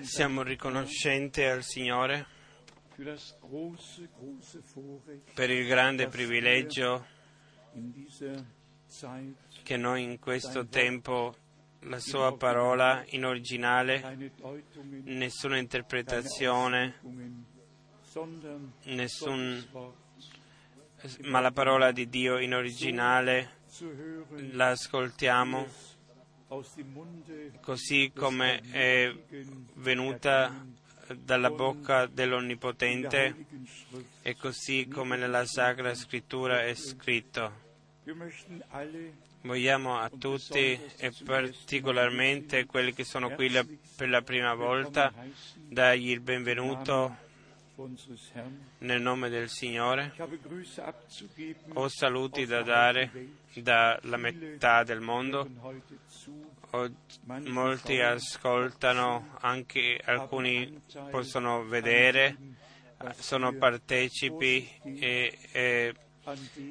Siamo riconoscenti al Signore per il grande privilegio che noi in questo tempo la sua parola in originale, nessuna interpretazione, nessun, ma la parola di Dio in originale la ascoltiamo così come è venuta dalla bocca dell'Onnipotente e così come nella Sacra Scrittura è scritto. Vogliamo a tutti e particolarmente quelli che sono qui per la prima volta dargli il benvenuto. Nel nome del Signore. Ho saluti da dare dalla metà del mondo. Ho- molti ascoltano, anche alcuni possono vedere, sono partecipi e, e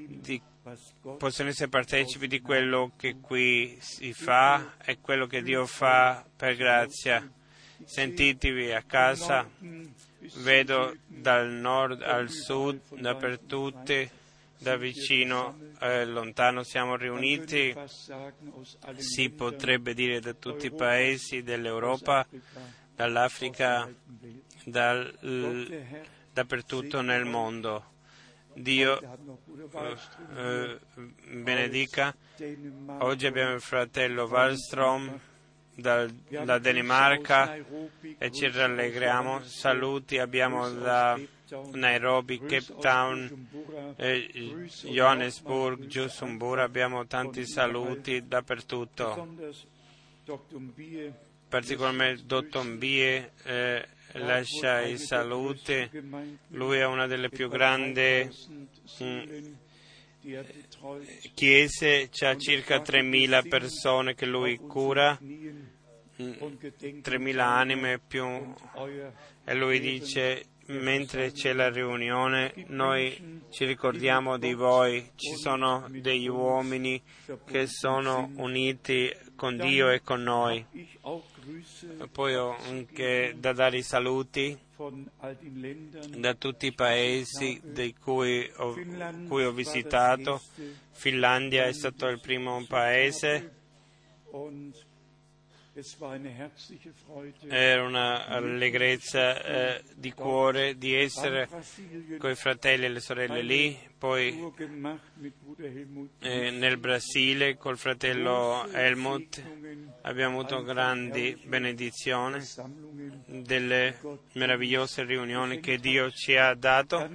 di- possono essere partecipi di quello che qui si fa e quello che Dio fa per grazia. Sentitevi a casa, vedo dal nord al sud, dappertutto, da vicino e lontano siamo riuniti, si potrebbe dire da tutti i paesi dell'Europa, dall'Africa, dal- dappertutto nel mondo. Dio eh, benedica. Oggi abbiamo il fratello Wallström dalla Danimarca e ci rallegriamo. Saluti abbiamo da Nairobi, Cape Town, eh, Johannesburg, Giusumbura. Abbiamo tanti saluti dappertutto. Particolarmente Dottor Mbie eh, lascia i saluti. Lui è una delle più grandi mm, chiese, c'ha circa 3.000 persone che lui cura, 3.000 anime più e lui dice mentre c'è la riunione noi ci ricordiamo di voi, ci sono degli uomini che sono uniti con Dio e con noi. Poi ho anche da dare i saluti da tutti i paesi di cui ho, cui ho visitato. Finlandia è stato il primo paese, era una allegrezza eh, di cuore di essere con i fratelli e le sorelle lì, poi eh, nel Brasile col fratello Helmut. Abbiamo avuto grandi benedizioni, delle meravigliose riunioni che Dio ci ha dato.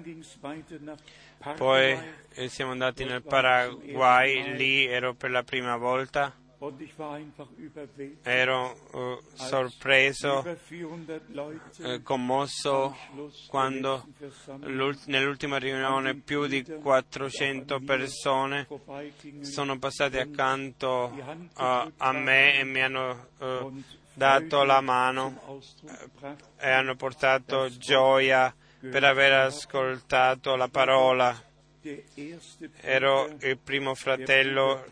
Poi eh, siamo andati nel Paraguay, lì ero per la prima volta, ero eh, sorpreso, eh, commosso quando l'ult- nell'ultima riunione più di 400 persone sono passate accanto a, a me e mi hanno eh, dato la mano eh, e hanno portato gioia per aver ascoltato la parola. Ero il primo fratello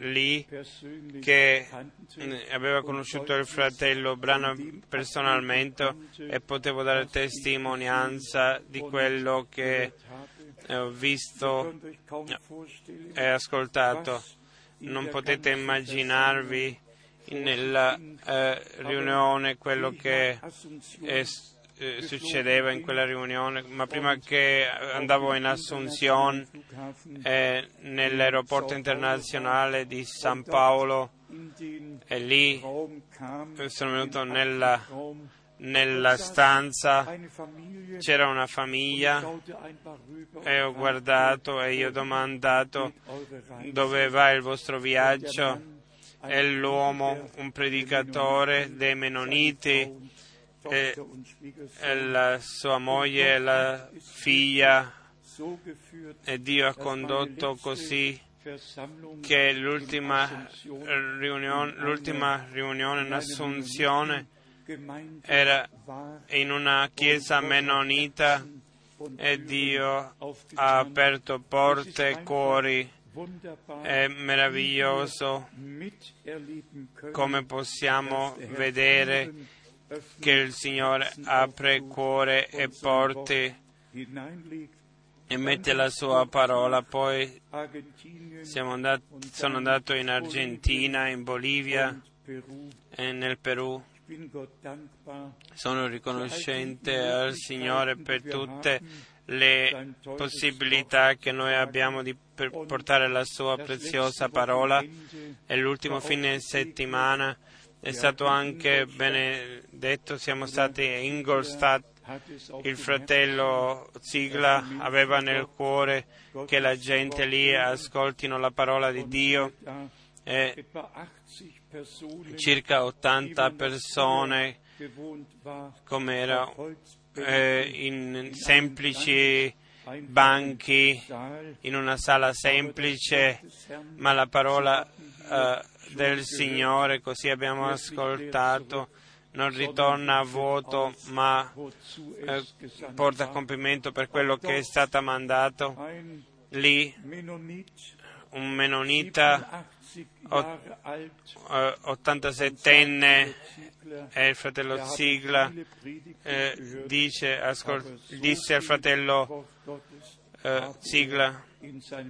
lì che eh, aveva conosciuto il fratello Branham personalmente e potevo dare testimonianza di quello che ho visto e ascoltato. Non potete immaginarvi nella eh, riunione quello che è eh, succedeva in quella riunione, ma prima che andavo in Assunzione eh, nell'aeroporto internazionale di San Paolo e lì eh, sono venuto nella, nella stanza, c'era una famiglia e ho guardato e io ho domandato dove va il vostro viaggio? E l'uomo, un predicatore dei Mennoniti, e, la sua moglie e la figlia. e Dio ha condotto così che l'ultima riunione, l'ultima riunione in Assunzione era in una chiesa mennonita e Dio ha aperto porte e cuori. È meraviglioso come possiamo vedere che il Signore apre cuore e porte e mette la sua parola. Poi andati, sono andato in Argentina, in Bolivia e nel Perù. Sono riconoscente al Signore per tutte le possibilità che noi abbiamo di portare la sua preziosa parola e l'ultimo fine settimana è stato anche benedetto, siamo stati a Ingolstadt, il fratello Zigla aveva nel cuore che la gente lì ascoltino la parola di Dio. E circa 80 persone come era eh, in semplici banchi, in una sala semplice, ma la parola eh, del Signore, così abbiamo ascoltato, non ritorna a vuoto, ma eh, porta a compimento per quello che è stato mandato. Lì un menonita 87enne e il fratello Sigla eh, dice, ascol- disse al fratello eh, Sigla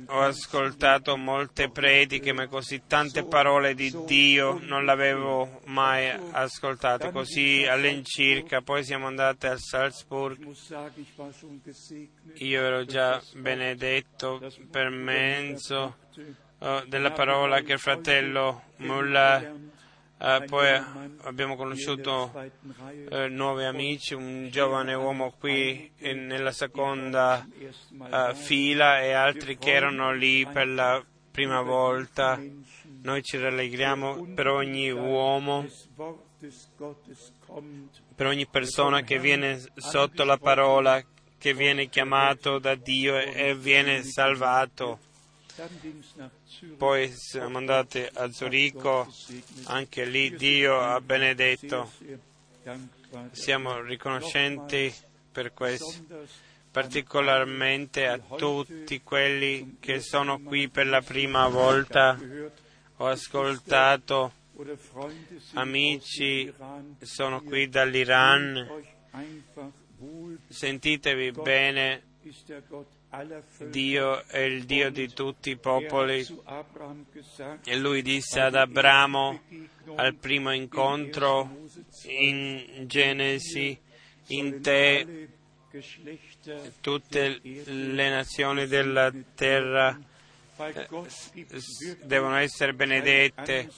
ho ascoltato molte prediche, ma così tante parole di Dio non l'avevo mai ascoltate, così all'incirca. Poi siamo andati a Salzburg. Io ero già benedetto per mezzo uh, della parola che il fratello Muller Uh, poi abbiamo conosciuto uh, nuovi amici, un giovane uomo qui nella seconda uh, fila e altri che erano lì per la prima volta. Noi ci rallegriamo per ogni uomo, per ogni persona che viene sotto la parola, che viene chiamato da Dio e viene salvato. Poi siamo andati a Zurigo, anche lì Dio ha benedetto. Siamo riconoscenti per questo, particolarmente a tutti quelli che sono qui per la prima volta. Ho ascoltato amici, sono qui dall'Iran. Sentitevi bene Dio è il Dio di tutti i popoli e lui disse ad Abramo al primo incontro in Genesi, in te tutte le nazioni della terra eh, devono essere benedette.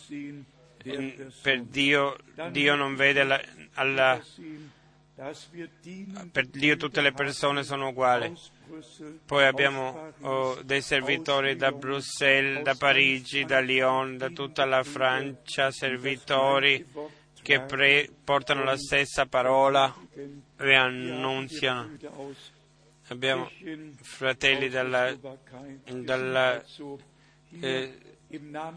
Per Dio, Dio non vede la, alla, per Dio tutte le persone sono uguali. Poi abbiamo oh, dei servitori da Bruxelles, da Parigi, da Lyon, da tutta la Francia, servitori che pre- portano la stessa parola e annunziano. Abbiamo fratelli dalla, dalla eh,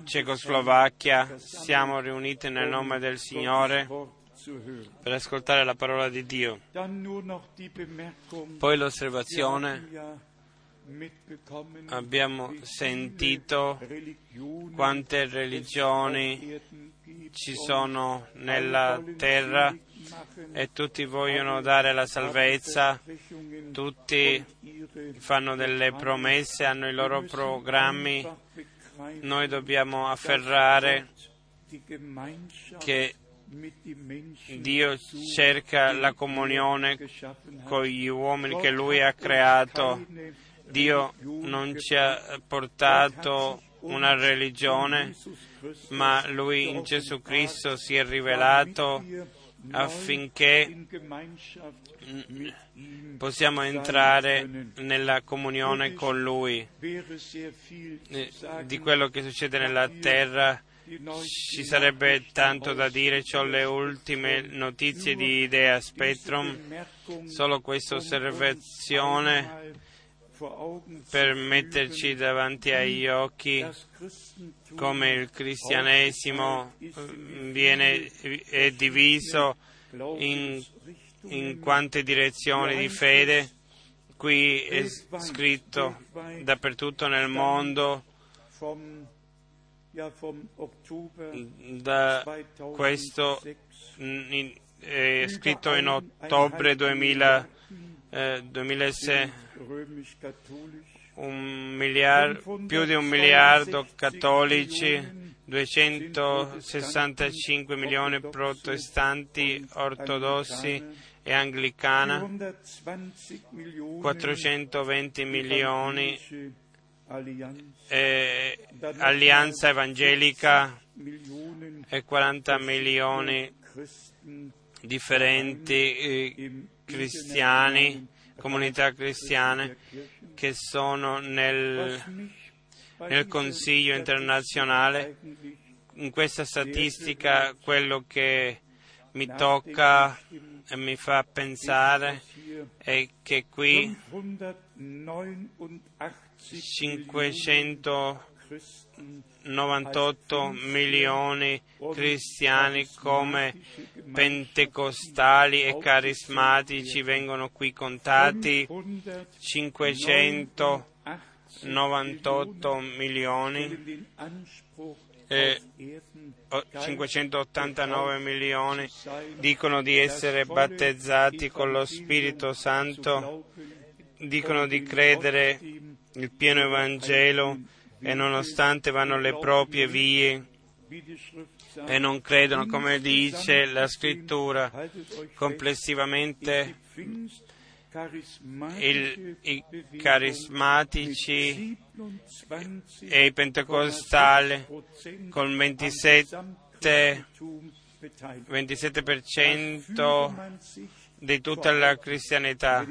Cecoslovacchia, siamo riuniti nel nome del Signore per ascoltare la parola di Dio. Poi l'osservazione, abbiamo sentito quante religioni ci sono nella terra e tutti vogliono dare la salvezza, tutti fanno delle promesse, hanno i loro programmi. Noi dobbiamo afferrare che Dio cerca la comunione con gli uomini che Lui ha creato. Dio non ci ha portato una religione, ma Lui in Gesù Cristo si è rivelato affinché possiamo entrare nella comunione con Lui. Di quello che succede nella terra ci sarebbe tanto da dire, ho le ultime notizie di Idea Spectrum, solo questa osservazione per metterci davanti agli occhi come il cristianesimo viene, è diviso in, in quante direzioni di fede. Qui è scritto dappertutto nel mondo Da questo 2006 mm, in- è scritto in ottobre 2000, eh, 2006 römisch-katholisch un miliar- più di un miliardo cattolici, 265 milioni protestanti ortodossi e anglicana, 420 Millionen 420 milioni eh, Alleanza Evangelica e 40 milioni differenti eh, cristiani, comunità cristiane che sono nel, nel Consiglio internazionale. In questa statistica quello che mi tocca e mi fa pensare è che qui 589 598 Christen milioni cristiani come pentecostali e carismatici vengono qui contati, 598 milioni, e o- 589 milioni dicono di essere battezzati con lo Spirito Santo, dicono di credere il pieno Evangelo e nonostante vanno le proprie vie e non credono, come dice la scrittura, complessivamente il- i carismatici e i pentecostali con 27, 27% di tutta la cristianità.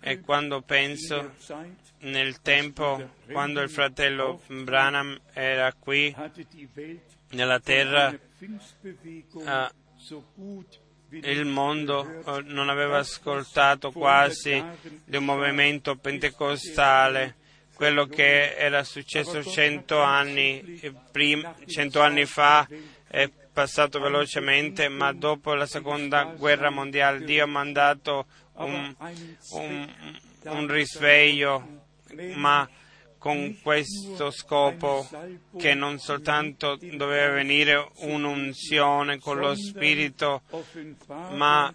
E quando penso nel tempo, quando il fratello Branham era qui nella terra, ah, il mondo eh, non aveva ascoltato quasi di un movimento pentecostale, quello che era successo cento anni, eh, anni fa è passato velocemente, ma dopo la seconda guerra mondiale Dio ha mandato un, un- un risveglio, ma con questo scopo che non soltanto doveva venire un'unzione con lo Spirito, ma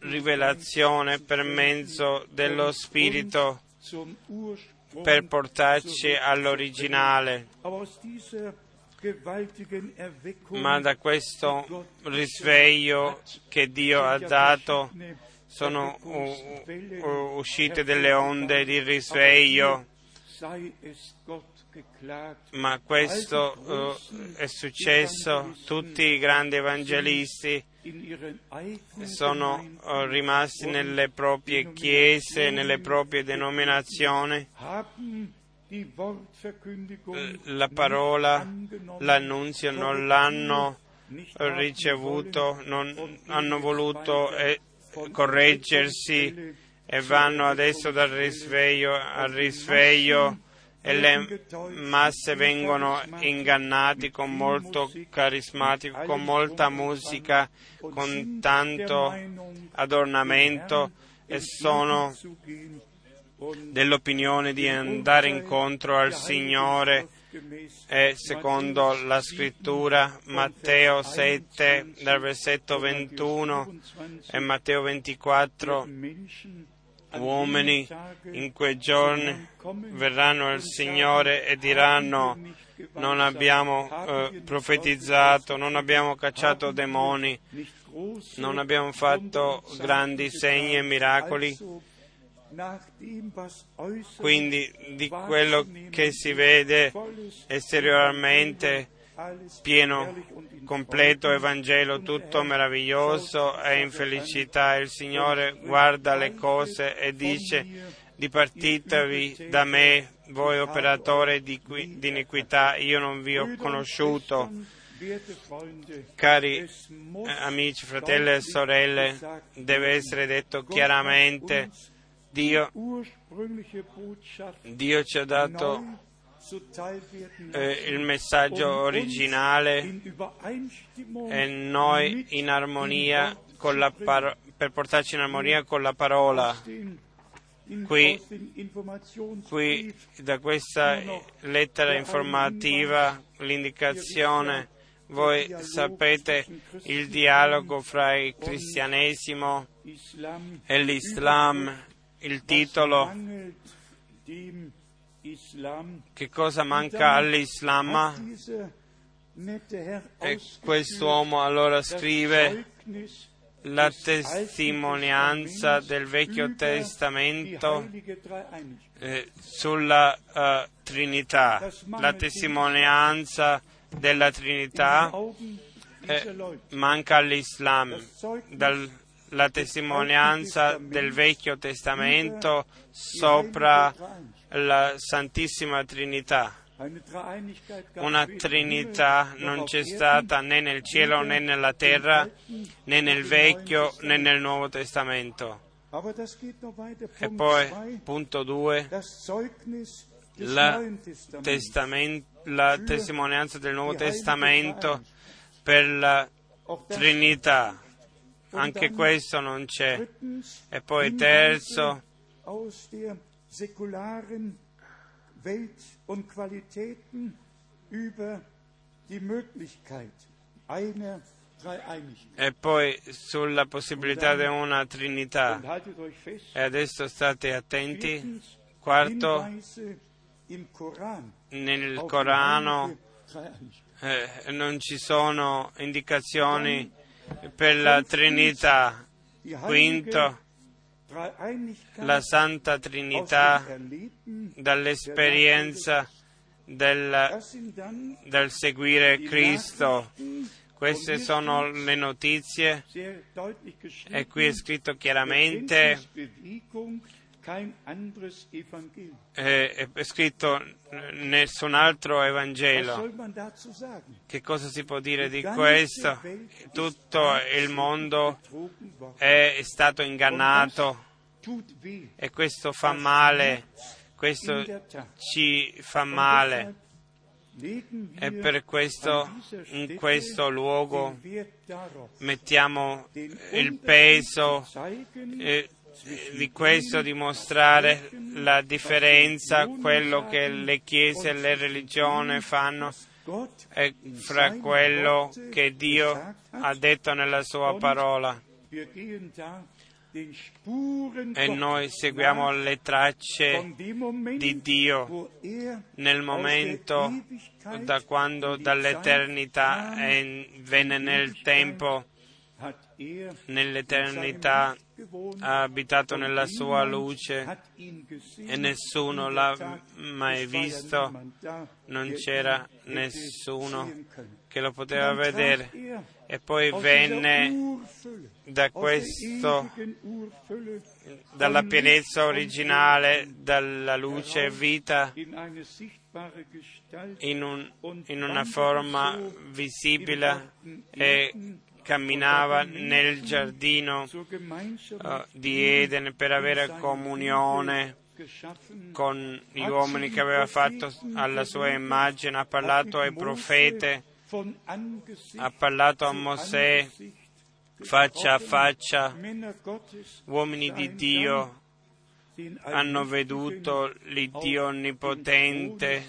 rivelazione per mezzo dello Spirito per portarci all'originale. Ma da questo risveglio che Dio ha dato sono uscite delle onde di risveglio, ma questo è successo. Tutti i grandi evangelisti sono rimasti nelle proprie chiese, nelle proprie denominazioni. La parola, l'annunzio non l'hanno ricevuto, non hanno voluto eh, correggersi e vanno adesso dal risveglio al risveglio e le masse vengono ingannati con molto carismatico, con molta musica, con tanto adornamento e sono dell'opinione di andare incontro al Signore e secondo la scrittura Matteo 7 dal versetto 21 e Matteo 24 uomini in quei giorni verranno al Signore e diranno non abbiamo eh, profetizzato, non abbiamo cacciato demoni, non abbiamo fatto grandi segni e miracoli, quindi di quello che si vede esteriormente pieno, completo Evangelo, tutto meraviglioso e in felicità. Il Signore guarda le cose e dice dipartitevi da me, voi operatori di, di iniquità, io non vi ho conosciuto. Cari amici, fratelli e sorelle, deve essere detto chiaramente, Dio, Dio ci ha dato eh, il messaggio originale e noi in armonia con la paro- per portarci in armonia con la parola. Qui, qui da questa lettera informativa l'indicazione, voi sapete il dialogo fra il cristianesimo e l'Islam, il titolo che cosa manca all'Islam? E quest'uomo allora scrive la testimonianza del Vecchio Testamento eh, sulla uh, Trinità, la testimonianza della Trinità eh, manca all'Islam, Dal, la testimonianza del Vecchio Testamento sopra la Santissima Trinità. Una Trinità non c'è stata né nel cielo né nella terra, né nel Vecchio né nel Nuovo Testamento. E poi, punto 2, la, la testimonianza del Nuovo Testamento per la Trinità. Anche questo non c'è. E poi terzo, Welt und Qualitäten über die Möglichkeit einer Dreieinigkeit. E poi sulla possibilità di una Trinità. E adesso state attenti. Quarto, nel Corano eh, non ci sono indicazioni per la Trinità. Quinto, la Santa Trinità dall'esperienza del, del seguire Cristo. Queste sono le notizie e qui è scritto chiaramente, Eh, è scritto nessun altro Evangelo. Che cosa si può dire di questo? Tutto il mondo è stato ingannato. E questo fa male, questo ci fa male. E per questo, in questo luogo, mettiamo il peso eh, di questo, dimostrare la differenza, quello che le chiese e le religioni fanno fra quello che Dio ha detto nella sua parola. E noi seguiamo le tracce di Dio nel momento da quando dall'eternità venne nel tempo, er nell'eternità ha abitato nella sua luce e nessuno l'ha mai visto, non c'era nessuno che lo poteva vedere. er E poi venne da questo, dalla pienezza originale, dalla luce e vita, in un- in una forma visibile e camminava nel giardino eh, di Eden per avere comunione con gli uomini che aveva fatto alla sua immagine, ha parlato ai profeti, ha parlato a Mosè faccia a faccia. Uomini di Dio hanno veduto l'Iddio onnipotente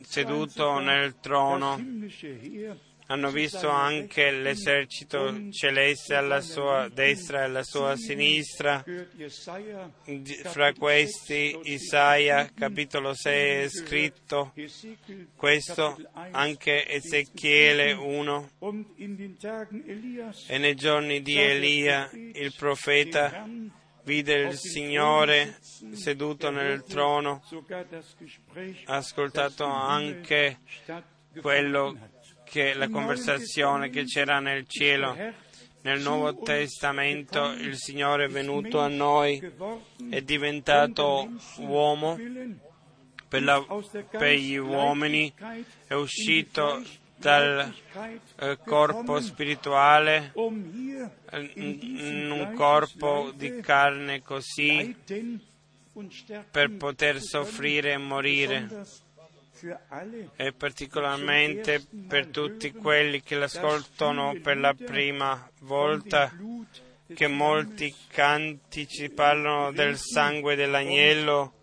seduto nel trono. Hanno visto anche l'esercito celeste alla sua destra e alla sua sinistra. Fra questi Isaia capitolo 6 è scritto questo, Kapitel 1, anche Ezechiele 1. und in den Tagen Elias E nei giorni di Elia il profeta vide il Signore seduto nel trono, ascoltato anche quello. Che la conversazione che c'era nel cielo. Nel Nuovo Testamento il Signore è venuto a noi, è diventato uomo per, la- per gli uomini, è uscito dal eh, corpo spirituale eh, in un corpo di carne così per poter soffrire e morire e particolarmente per tutti quelli che l'ascoltano per la prima volta che molti cantici parlano del sangue dell'agnello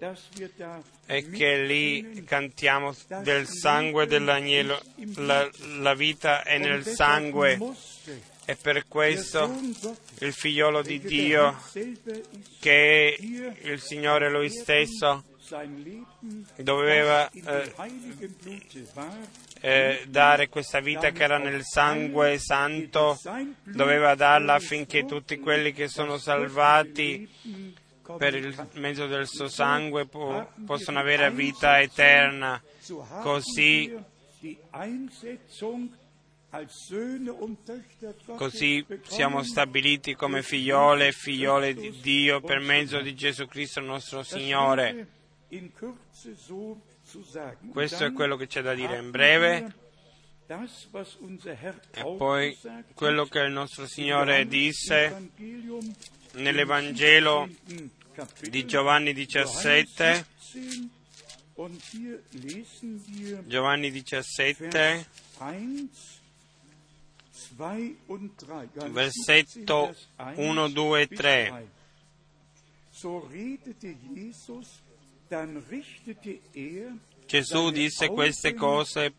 e che lì cantiamo del sangue dell'agnello. La, la vita è nel sangue e per questo il figliolo di Dio, che è il Signore lui stesso, doveva eh, eh, dare questa vita che era nel sangue santo, doveva darla affinché tutti quelli che sono salvati per il mezzo del suo sangue po- possano avere vita eterna. Così- Così siamo stabiliti come figliole e figliole di Dio per mezzo di Gesù Cristo nostro Signore. Questo è quello che c'è da dire in breve. E poi quello che il nostro Signore disse nell'Evangelo im 17. Kapitel, di Giovanni 17, 17, und hier lesen wir Giovanni 17, Vers 1, 2 und 3. Johannes versetto 17, Vers 1, 2 bis 3. Gesù seine disse queste cose,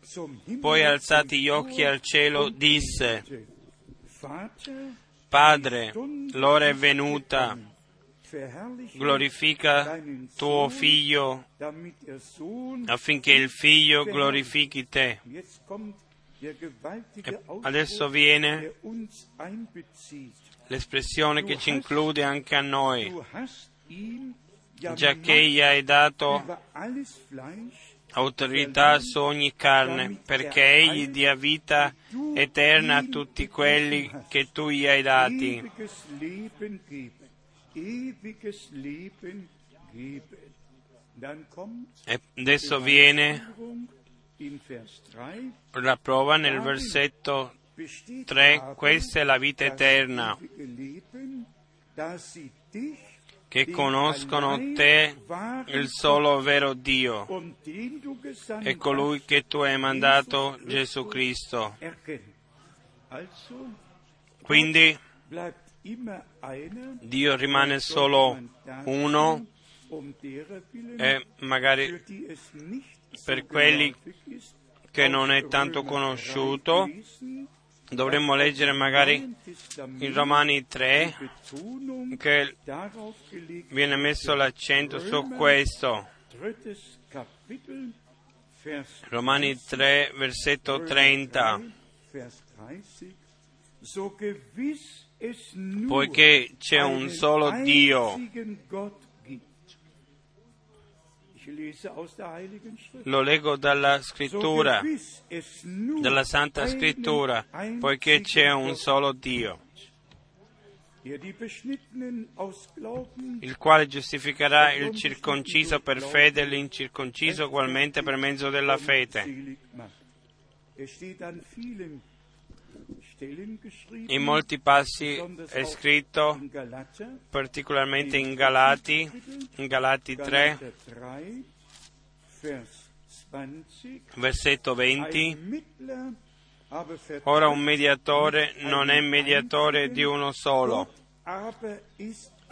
poi alzati gli occhi al cielo disse, Padre, l'ora è venuta, glorifica tuo figlio affinché il figlio glorifichi te. E adesso viene l'espressione che ci include anche a noi, Già che gli hai dato autorità su ogni carne, perché egli dia vita eterna a tutti quelli che tu gli hai dati. E adesso viene in Vers 3 la prova nel versetto besteht 3, aber questa è la vita eterna, che conoscono te, il solo vero Dio, e colui che tu hai mandato, Gesù Cristo. Quindi Dio rimane solo uno e magari per quelli che non è tanto conosciuto, 3 lesen, dovremmo leggere magari in Romani 3 die Betonung che viene messo l'accento su questo. Romani 3, versetto 30. Vers 30. So gewiss es nur Poiché c'è un solo Dio. Lo leggo dalla scrittura, dalla Santa Scrittura, poiché c'è un solo Dio, il quale giustificherà il circonciso per fede e l'incirconciso ugualmente per mezzo della fede. In molti passi è scritto, particolarmente in Galati, in Galati 3, Galater 3, Vers 20, versetto 20, ein Mittler aber vertritt ora un mediatore non è mediatore di uno solo,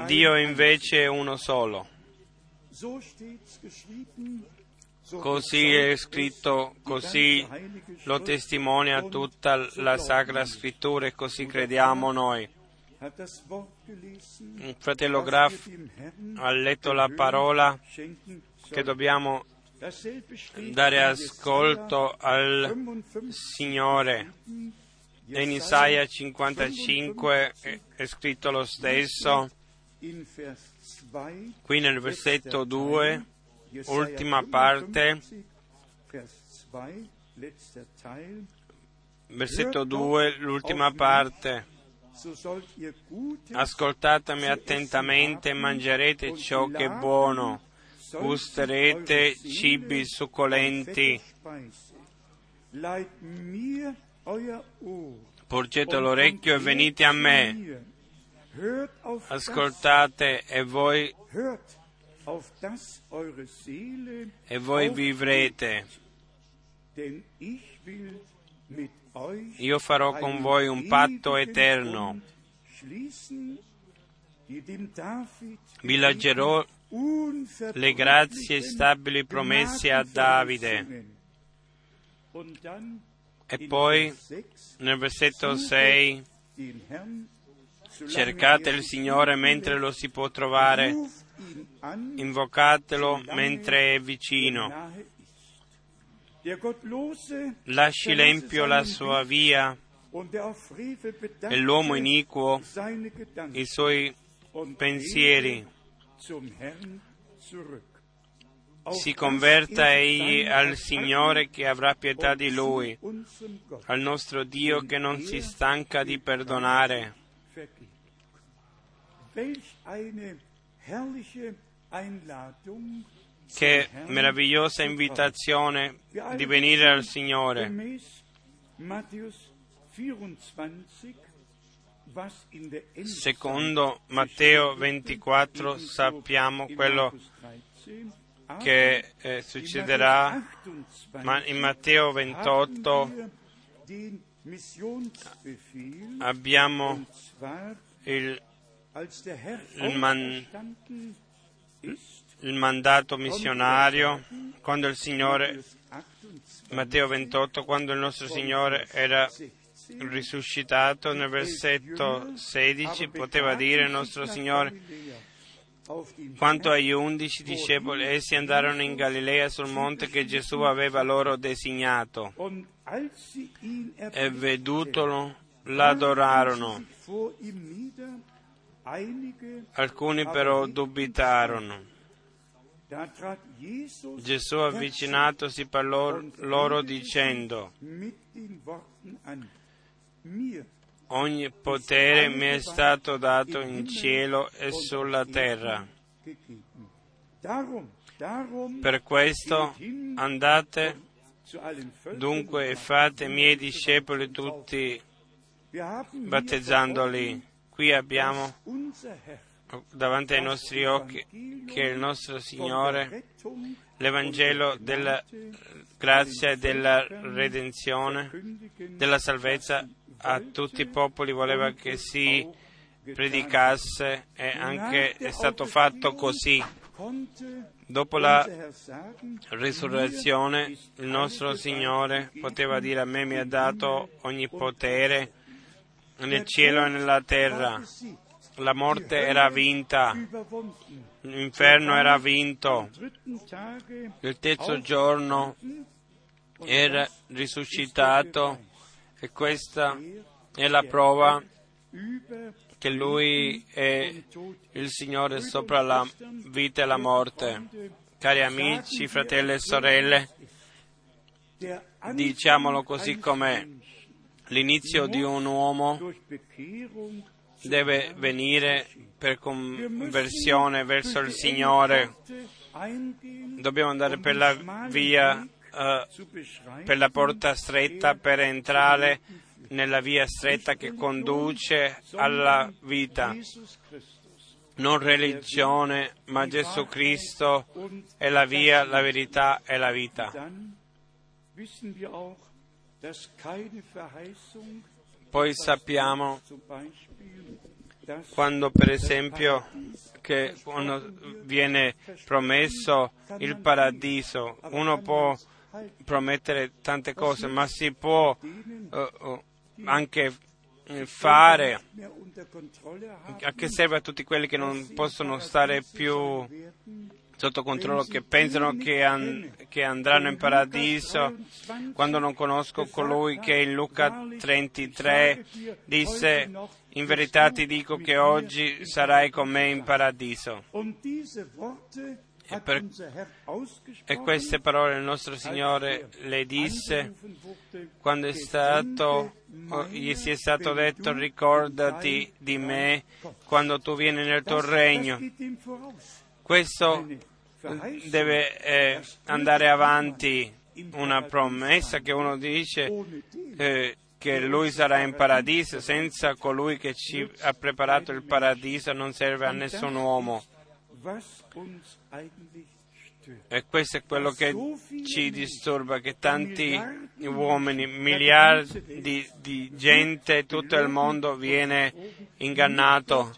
Dio invece è uno solo. Così è scritto, così lo testimonia tutta la Sacra Scrittura e così crediamo noi. Il fratello Graf ha letto la parola che dobbiamo dare ascolto al 55, Signore. In Isaia 55 è, scritto lo stesso. in Vers 2, Qui nel versetto 2, Jesaja ultima parte. 55, Vers 2, letzter Teil, versetto 2, l'ultima parte. Ascoltatemi attentamente e mangerete ciò che è buono, gusterete cibi succolenti, porgete l'orecchio e venite a me, ascoltate e voi, e voi vivrete. Io farò con voi un patto eterno. Vi leggerò le grazie stabili promesse a Davide. E poi Vers 6, nel versetto 6 den Herrn, solange cercate er il Signore mentre lo si può trovare, invocatelo mentre è vicino. Lasci l'empio la sua via e l'uomo iniquo i suoi pensieri. Si converta egli al Signore che avrà pietà di lui, al nostro Dio che non si stanca di perdonare. Che meravigliosa invitazione di venire al Signore. Gemäß Matthäus 24, was in der Endzeit Secondo Matteo 24 sappiamo quello Markus 13, aber che eh, succederà, ma 28 in Matteo 28 haben wir den Missionsbefehl, abbiamo il, Il man- il mandato missionario, quando il Signore, Matthäus 28, Matteo 28, quando il nostro Signore era 16, risuscitato, nel versetto 16 poteva dire il nostro Signore, quanto agli undici discepoli, essi andarono in Galilea sul monte che Gesù aveva loro designato e vedutolo l'adorarono. Alcuni però dubitarono. Gesù avvicinatosi parlò loro dicendo, ogni potere mi è stato dato in cielo e sulla terra. Per questo andate dunque e fate miei discepoli tutti battezzandoli. Qui abbiamo davanti ai nostri occhi che il nostro Signore, l'Evangelo della grazia e della redenzione, della salvezza a tutti i popoli voleva che si predicasse e anche è stato fatto così. Dopo la risurrezione il nostro Signore poteva dire a me mi ha dato ogni potere nel cielo e nella terra. La morte era vinta, l'inferno era vinto, il terzo giorno era risuscitato e questa è la prova che Lui è il Signore sopra la vita e la morte. Cari amici, fratelli e sorelle, diciamolo così com'è, l'inizio di un uomo deve venire per conversione verso il Signore. Dobbiamo andare per la via, uh, per la porta stretta per entrare nella via stretta che conduce alla vita. Non religione, ma Gesù Cristo è la via, la verità e la vita. Poi sappiamo quando per esempio che viene promesso il paradiso, uno può promettere tante cose, ma si può uh, uh, anche fare a che serve a tutti quelli che non possono stare più sotto controllo, che pensano che, an- che andranno in paradiso quando non conosco colui che in Luca 33 disse in verità ti dico che oggi sarai con me in paradiso. E, per, e, queste parole il nostro Signore le disse quando è stato, gli si è stato detto ricordati di me quando tu vieni nel tuo regno. Questo deve eh, andare avanti, una promessa che uno dice eh, che lui sarà in paradiso, senza colui che ci ha preparato il paradiso non serve a nessun uomo. E questo è quello che ci disturba, che tanti uomini, miliardi di gente, tutto il mondo viene ingannato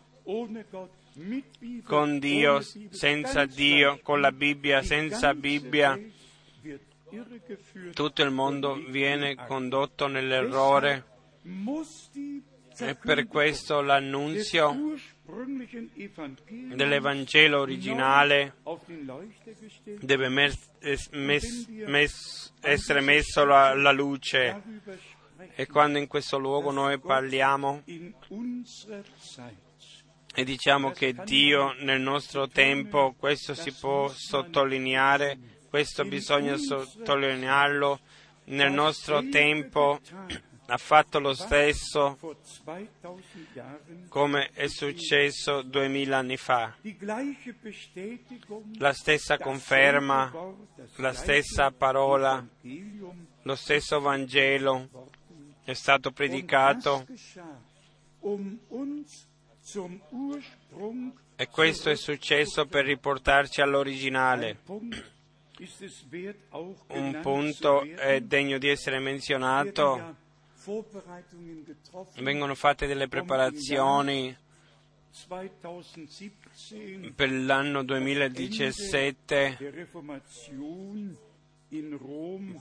con Dio, senza Dio, con la Bibbia, senza Bibbia. Tutto il mondo viene condotto nell'errore e per questo l'annunzio dell'Evangelo originale deve mes- mes- mes- essere messo alla luce e quando in questo luogo noi parliamo e diciamo che Dio nel nostro tempo, questo si può sottolineare, questo bisogna sottolinearlo, nel nostro tempo ha fatto lo stesso come è successo duemila anni fa. La stessa conferma, la stessa parola, lo stesso Vangelo è stato predicato e questo è successo per riportarci all'originale. Un punto è degno di essere menzionato vengono fatte delle preparazioni per l'anno 2017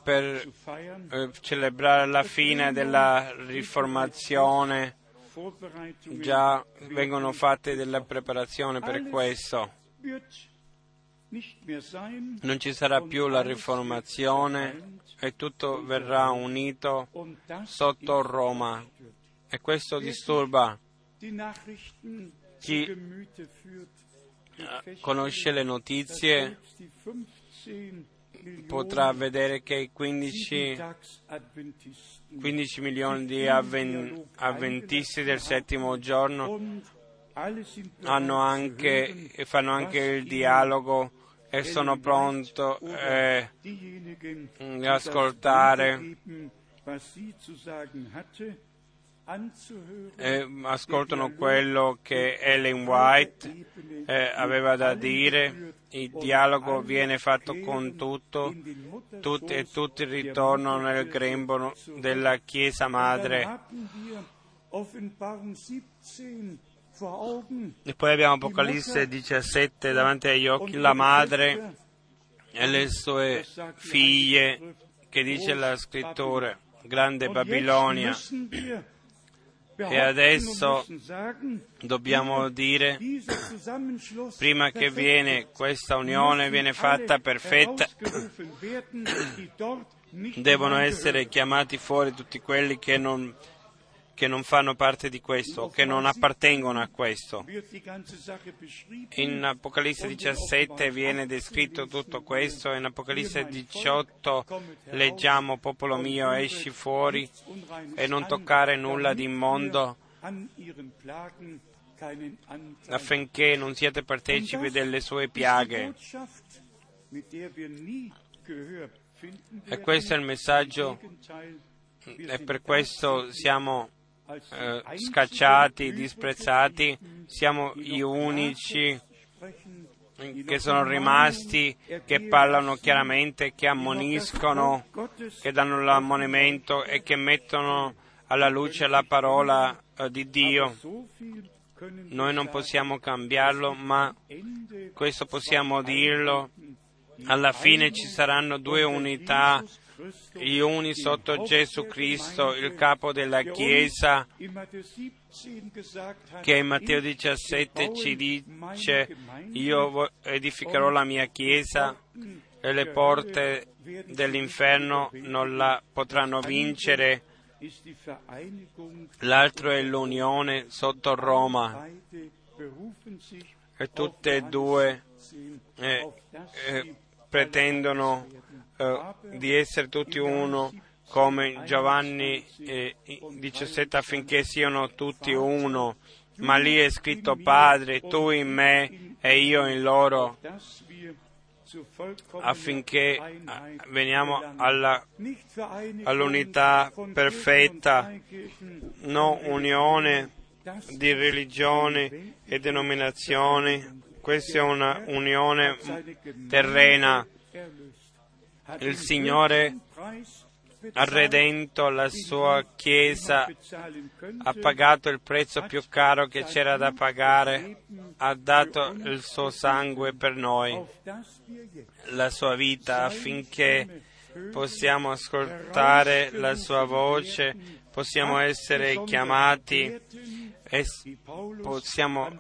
per eh, celebrare la fine della riformazione. Già vengono fatte delle preparazioni per questo. Non ci sarà più la riformazione e tutto verrà unito sotto Roma. E questo disturba chi eh, conosce le notizie potrà vedere che i 15, 15 milioni di avven, avventisti del settimo giorno anche, fanno anche il dialogo e sono pronto eh, ad ascoltare e ascoltano quello che Ellen White eh, aveva da dire, il dialogo viene fatto con tutto, tutti e tutti ritornano nel grembo della Chiesa Madre. E poi abbiamo Apocalisse 17 davanti agli occhi, la madre e le sue figlie, che dice la scrittura, grande Babilonia. E adesso dobbiamo dire, prima che viene questa unione viene fatta perfetta, devono essere chiamati fuori tutti quelli che non che non fanno parte di questo, che non appartengono a questo. In Apocalisse 17 viene descritto tutto questo, in Apocalisse 18 leggiamo, popolo mio, esci fuori e non toccare nulla di immondo affinché non siate partecipi delle sue piaghe. E questo è il messaggio e per questo siamo eh, scacciati, disprezzati, siamo gli unici che sono rimasti, che parlano chiaramente, che ammoniscono, che danno l'ammonimento e che mettono alla luce la parola eh, di Dio. Noi non possiamo cambiarlo, ma questo possiamo dirlo. Alla fine ci saranno due unità gli uni sotto Gesù Cristo, il capo della Chiesa, che in Matteo 17 ci dice io edificherò la mia Chiesa e le porte dell'inferno non la potranno vincere. L'altro è l'unione sotto Roma e tutte e due eh, eh, pretendono eh, di essere tutti uno come Giovanni eh, 17 affinché siano tutti uno, ma lì è scritto Padre, tu in me e io in loro, affinché veniamo alla, all'unità perfetta, non unione di religioni e denominazioni, questa è una unione terrena. Il Signore ha redento la sua Chiesa, ha pagato il prezzo più caro che c'era da pagare, ha dato il suo sangue per noi, la sua vita affinché possiamo ascoltare la sua voce, possiamo essere chiamati possiamo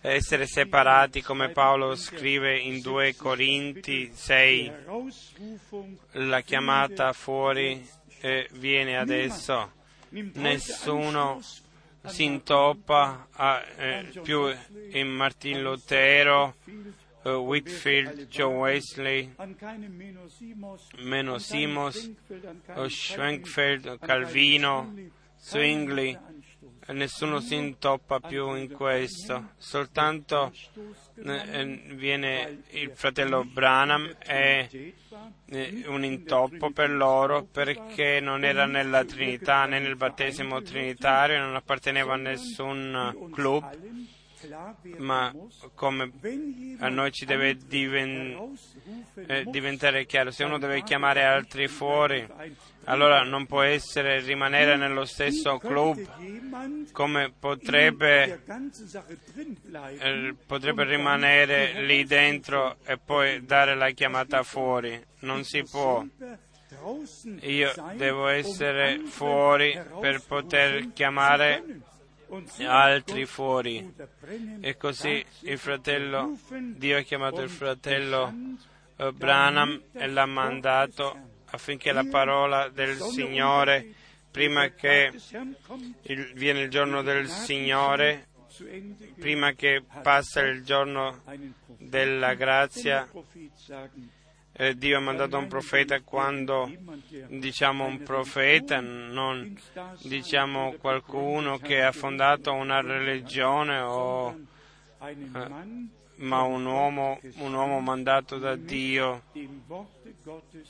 essere separati come Paolo scrive in 2 Corinti 6 la chiamata fuori eh, viene adesso. Nessuno si intoppa a, eh, più in Martin Lutero uh, Whitfield, Joe Wesley, Meno Simos, Schwenkfeld, Calvino, Zwingli, nessuno si intoppa più in questo, soltanto eh, viene il fratello Branham è un intoppo per loro perché non era nella Trinità né nel battesimo trinitario, non apparteneva a nessun club. Ma come a noi ci deve eh, diventare chiaro, se uno deve chiamare altri fuori, allora non può essere rimanere nello stesso club, come potrebbe, eh, potrebbe rimanere lì dentro e poi dare la chiamata fuori. Non si può. Io devo essere fuori per poter chiamare altri fuori. E così il fratello, Dio ha chiamato il fratello uh, Branham e l'ha mandato affinché la parola del Signore, prima che il, viene il giorno del Signore, prima che passa il giorno della grazia, eh, Dio ha mandato un profeta quando diciamo un profeta, non diciamo qualcuno che ha fondato una religione o eh, ma un uomo, un uomo mandato da Dio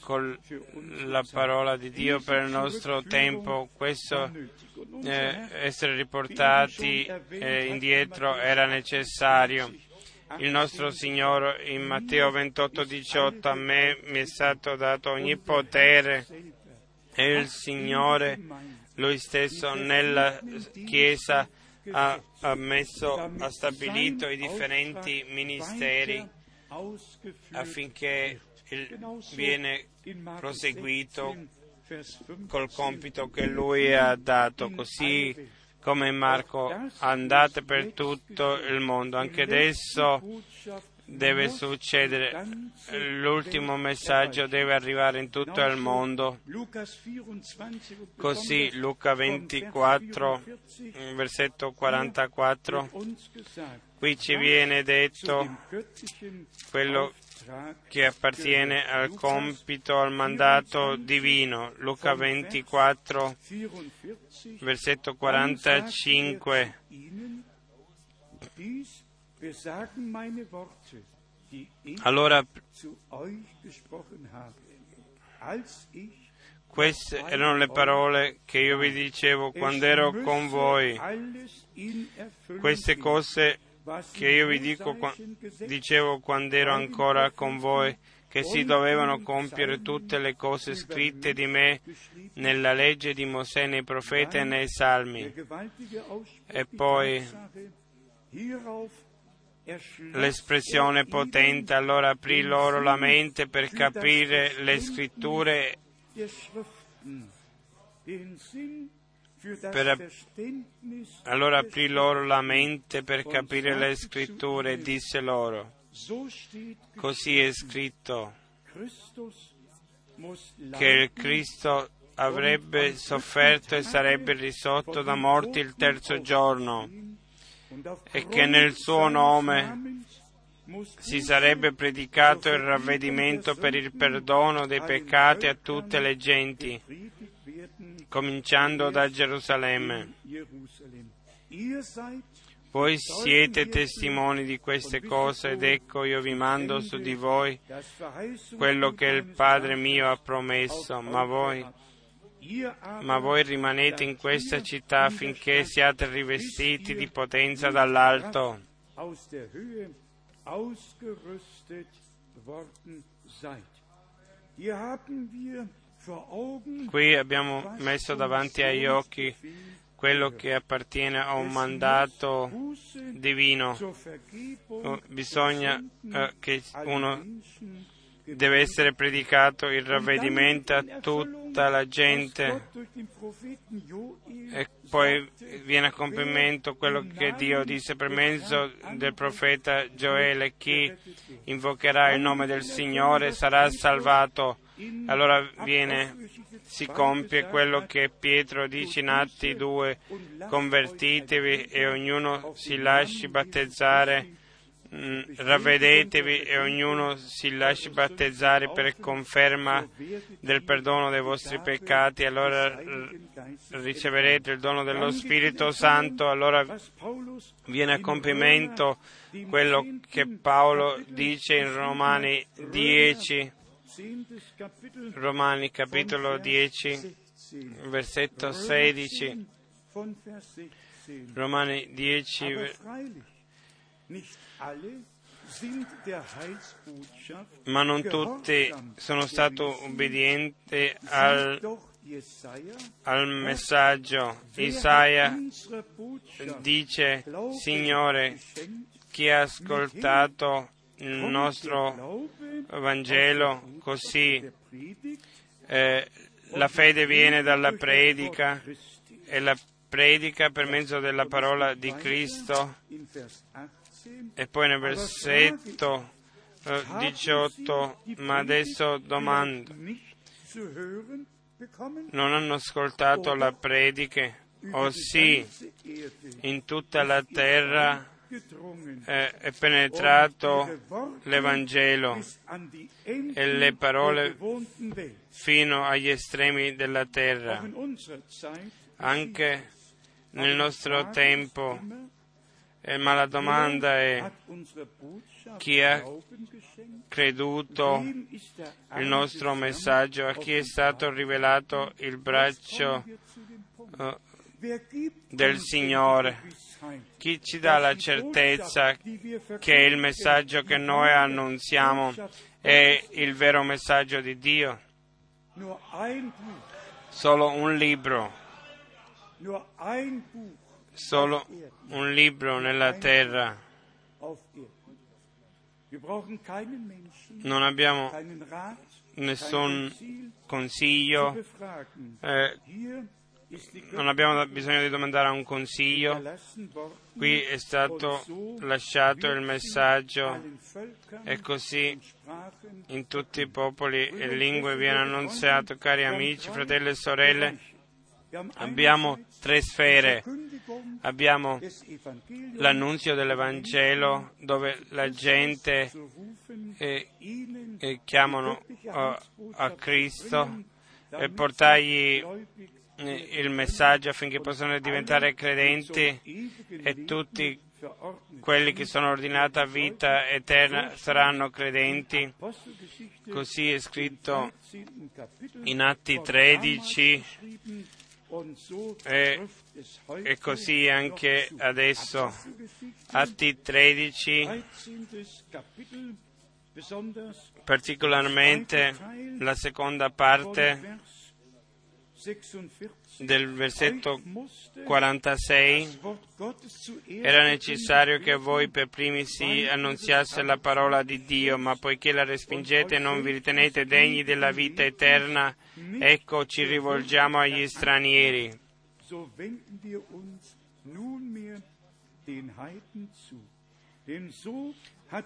con la parola di Dio per il nostro tempo. Questo eh, essere riportati eh, indietro era necessario il nostro Signore in Matteo 28, 18, a me mi è stato dato ogni potere e il Signore, Lui stesso, nella Chiesa ha, ha, messo, ha stabilito i differenti ministeri affinché il, viene proseguito col compito che Lui ha dato. Così come Marco, andate per tutto il mondo. Anche adesso deve succedere, l'ultimo messaggio deve arrivare in tutto il mondo. Così Luca 24, versetto 44, qui ci viene detto quello che appartiene al compito, al mandato divino. Luca 24, versetto 45. Allora, queste erano le parole che io vi dicevo quando ero con voi. Queste cose che io vi dico, dicevo quando ero ancora con voi, che si dovevano compiere tutte le cose scritte di me nella legge di Mosè, nei profeti e nei salmi. E poi l'espressione potente, allora aprì loro la mente per capire le scritture. Per, allora aprì loro la mente per capire le scritture e disse loro, così è scritto che il Cristo avrebbe sofferto e sarebbe risorto da morti il terzo giorno e che nel suo nome si sarebbe predicato il ravvedimento per il perdono dei peccati a tutte le genti cominciando da Gerusalemme. Voi siete testimoni di queste cose ed ecco io vi mando su di voi quello che il Padre mio ha promesso, ma voi, ma voi rimanete in questa città finché siate rivestiti di potenza dall'alto. Qui abbiamo messo davanti agli occhi quello che appartiene a un mandato divino. Oh, Bisogna eh, che uno deve essere predicato il ravvedimento a tutta la gente. e poi viene a compimento quello che Dio disse per mezzo del profeta Gioele, chi invocherà il nome del Signore sarà salvato. Allora viene, si compie quello che Pietro dice in Atti 2, convertitevi e ognuno si lasci battezzare ravvedetevi e ognuno si lasci battezzare per conferma del perdono dei vostri peccati, allora riceverete il dono dello Spirito Santo, allora viene a compimento quello che Paolo dice in Romani 10, Romani capitolo 10, versetto 16, Romani 10, ma non tutti sono stati ubbidienti al, al messaggio. Isaia dice, Signore, chi ha ascoltato il nostro Vangelo così, eh, la fede viene dalla predica e la predica per mezzo della parola di Cristo. In Vers 18 E poi nel versetto eh, 18, ma adesso domando, non hanno ascoltato la predica? O sì, in tutta la terra eh, è penetrato l'Evangelo e le parole fino agli estremi della terra. Anche nel nostro tempo, eh, ma la domanda è chi ha creduto il nostro messaggio, a chi è stato rivelato il braccio eh, del Signore? chi ci dà la certezza che il messaggio che noi annunziamo è il vero messaggio di Dio? Solo un libro, nur ein Buch solo un libro nella terra. Non abbiamo nessun consiglio, eh, non abbiamo bisogno di domandare a un consiglio. Qui è stato lasciato il messaggio e così in tutti i popoli e lingue viene annunziato, cari amici, fratelli e sorelle. Abbiamo tre sfere. Abbiamo l'annunzio dell'Evangelo dove la gente eh, eh, chiamano eh, a Cristo e portargli il messaggio affinché possano diventare credenti e tutti quelli che sono ordinati a vita eterna saranno credenti. Così è scritto 13. Kapitel in Atti von 13 e, e così anche adesso. Atti 13, 13. Kapitel, besonders particolarmente la seconda parte Vers 46. Del versetto Euch musste 46 das Wort Gottes zuerst Era necessario che voi per primi si annunziasse la parola di Dio, ma poiché la respingete e non vi ritenete degni della vita eterna, ecco ci rivolgiamo agli stranieri.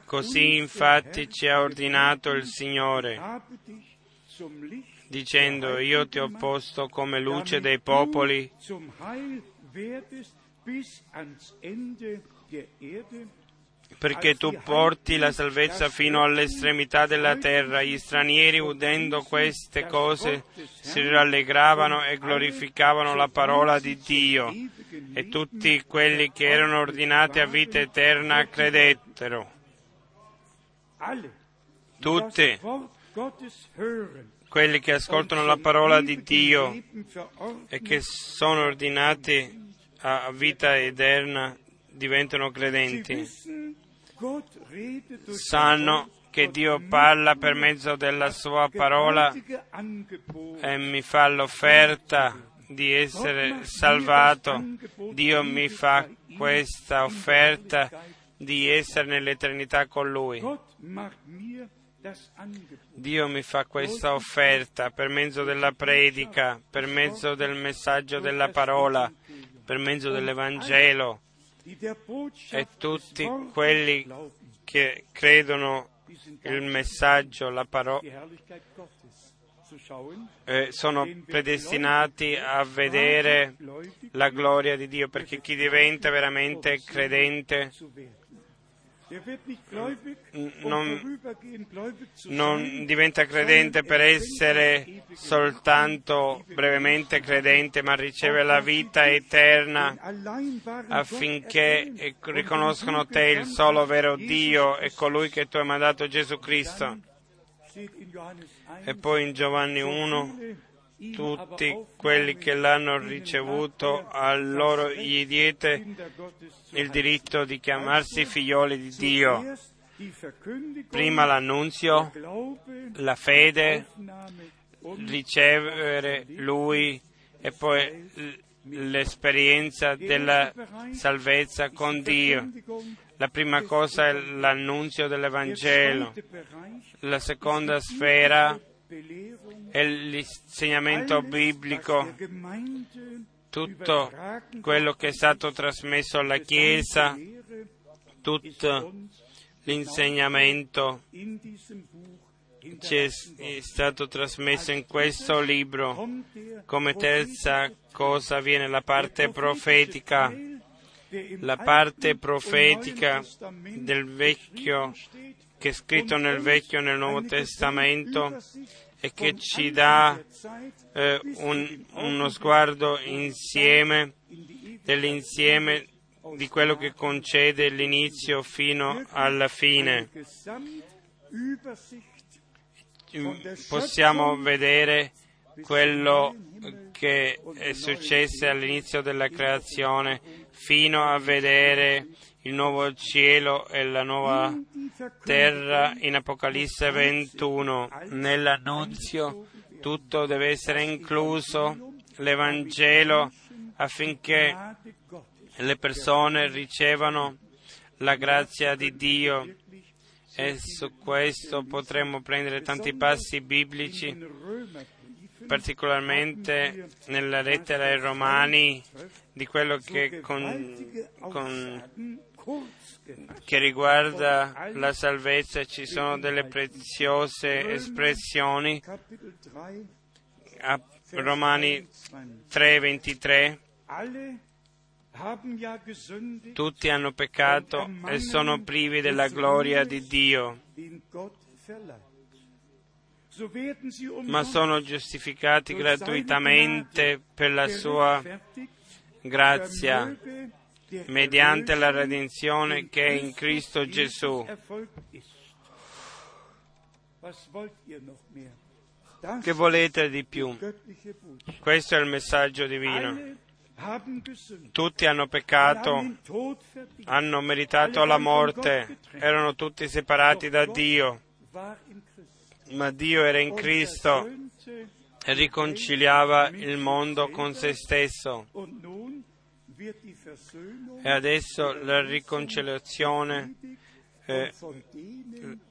Così infatti ci ha ordinato il Signore, dicendo io ti ho posto come luce dei popoli perché tu porti la salvezza fino all'estremità della terra. Gli stranieri, udendo queste cose, si rallegravano e glorificavano la parola di Dio. E tutti quelli che erano ordinati a vita eterna credettero. Tutti. Quelli che ascoltano la parola di Dio e che sono ordinati a vita eterna diventano credenti. sanno che Dio parla per mezzo della sua parola e mi fa l'offerta di essere salvato. Dio mi fa questa offerta di essere nell'eternità con Lui. Dio mi fa questa offerta per mezzo della predica, per mezzo del messaggio della parola, per mezzo dell'Evangelo. E tutti quelli che credono il messaggio, la parola, eh, sono predestinati a vedere la gloria di Dio, perché chi diventa veramente credente non, non, diventa credente per essere soltanto brevemente credente, ma riceve la vita eterna affinché riconoscano te il solo vero Dio e colui che tu hai mandato Gesù Cristo. E poi in Giovanni 1 tutti quelli che l'hanno ricevuto, a loro gli diede il diritto di chiamarsi figlioli di Dio. Prima l'annunzio, la fede, ricevere Lui e poi l'esperienza della salvezza con Dio. La prima cosa è l'annunzio dell'Evangelo. La seconda sfera è l'insegnamento biblico, tutto quello che è stato trasmesso alla Chiesa, tutto l'insegnamento ci è stato trasmesso in questo libro. Come terza cosa viene la parte profetica, la parte profetica del Vecchio che è scritto nel Vecchio e nel Nuovo Testamento e che ci dà eh, un, uno sguardo insieme dell'insieme di quello che concede l'inizio fino alla fine. Possiamo vedere quello che è successo all'inizio della creazione fino a vedere il nuovo cielo e la nuova terra in Apocalisse 21. Nell'annunzio tutto deve essere incluso, l'Evangelo, affinché le persone ricevano la grazia di Dio. E su questo potremmo prendere tanti passi biblici, particolarmente nella lettera ai Romani, di quello che, con, con, che riguarda la salvezza ci sono delle preziose espressioni. A Romani 3:23 tutti hanno peccato e sono privi della gloria di Dio, ma sono giustificati gratuitamente per la sua grazia mediante la redenzione che è in Cristo Gesù. Che volete di più? Questo è il messaggio divino. Tutti hanno peccato, hanno meritato la morte, erano tutti separati da Dio, ma Dio era in Cristo e riconciliava il mondo con se stesso. E adesso la riconciliazione eh,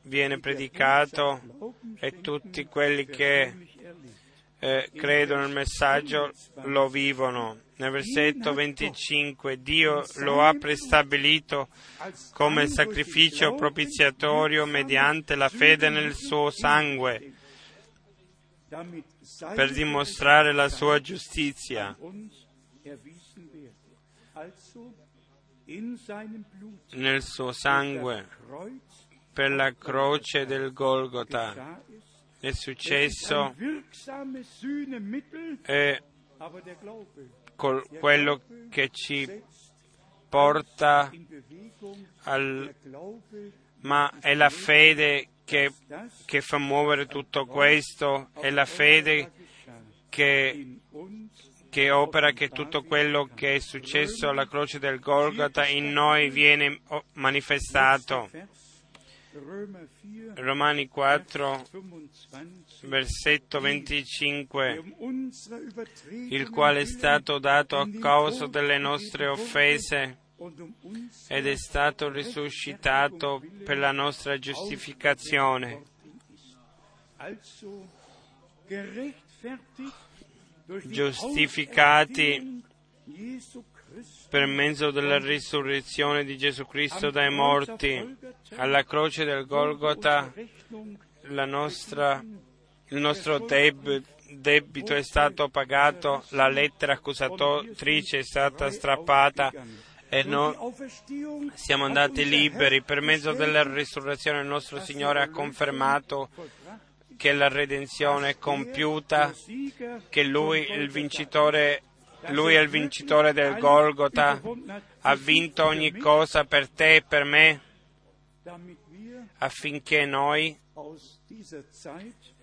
viene predicato e tutti quelli che eh, credono nel messaggio lo vivono. Nel versetto 25 Dio lo ha prestabilito come sacrificio propiziatorio mediante la fede nel suo sangue per dimostrare la sua giustizia. Nel suo sangue per la croce del Golgota è successo è quello che ci porta al ma è la fede che, che, fa muovere tutto questo, è la fede che, che opera che tutto quello che è successo alla croce del Golgotha in noi viene oh, manifestato. Romani 4, versetto 25, il quale è stato dato a causa delle nostre offese ed è stato risuscitato per la nostra giustificazione. Giustificati per mezzo della risurrezione di Gesù Cristo dai morti, alla croce del Golgotha, nostra, il nostro deb, debito è stato pagato, la lettera accusatrice è stata strappata e noi siamo andati liberi. Per mezzo della risurrezione il nostro Signore ha confermato che la redenzione è compiuta, che Lui, il vincitore, lui è il vincitore del Golgotha, ha vinto ogni cosa per te e per me, affinché noi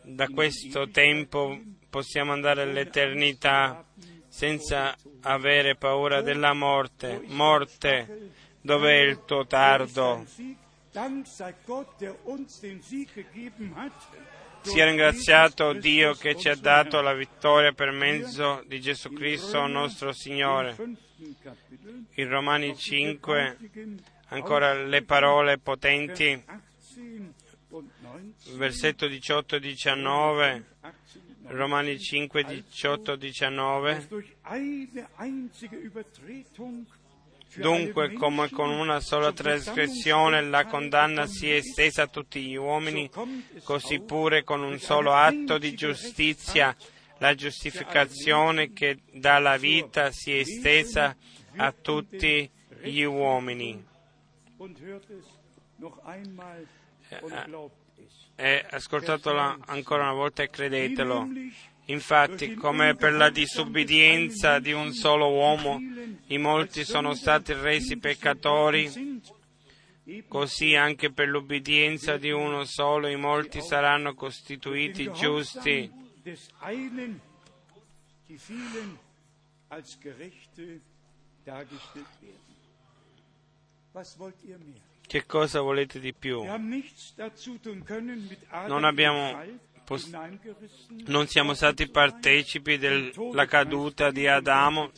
da questo tempo possiamo andare all'eternità senza avere paura della morte. Morte, dov'è il tuo tardo? Sia ringraziato Dio che ci ha dato la vittoria per mezzo di Gesù Cristo nostro Signore. In Romani 5 ancora le parole potenti, versetto 18 e 19, Romani 5, 18, 19. Dunque, come con una sola trasgressione la condanna si è estesa a tutti gli uomini, così pure con un solo atto di giustizia la giustificazione che dà la vita si è estesa a tutti gli uomini. E ascoltatelo ancora una volta e credetelo. Infatti, come per la disubbidienza di un solo uomo i molti sono stati resi peccatori, così anche per l'ubbidienza di uno solo i molti saranno costituiti giusti. Che cosa volete di più? Non abbiamo non siamo stati partecipi della caduta di Adamo,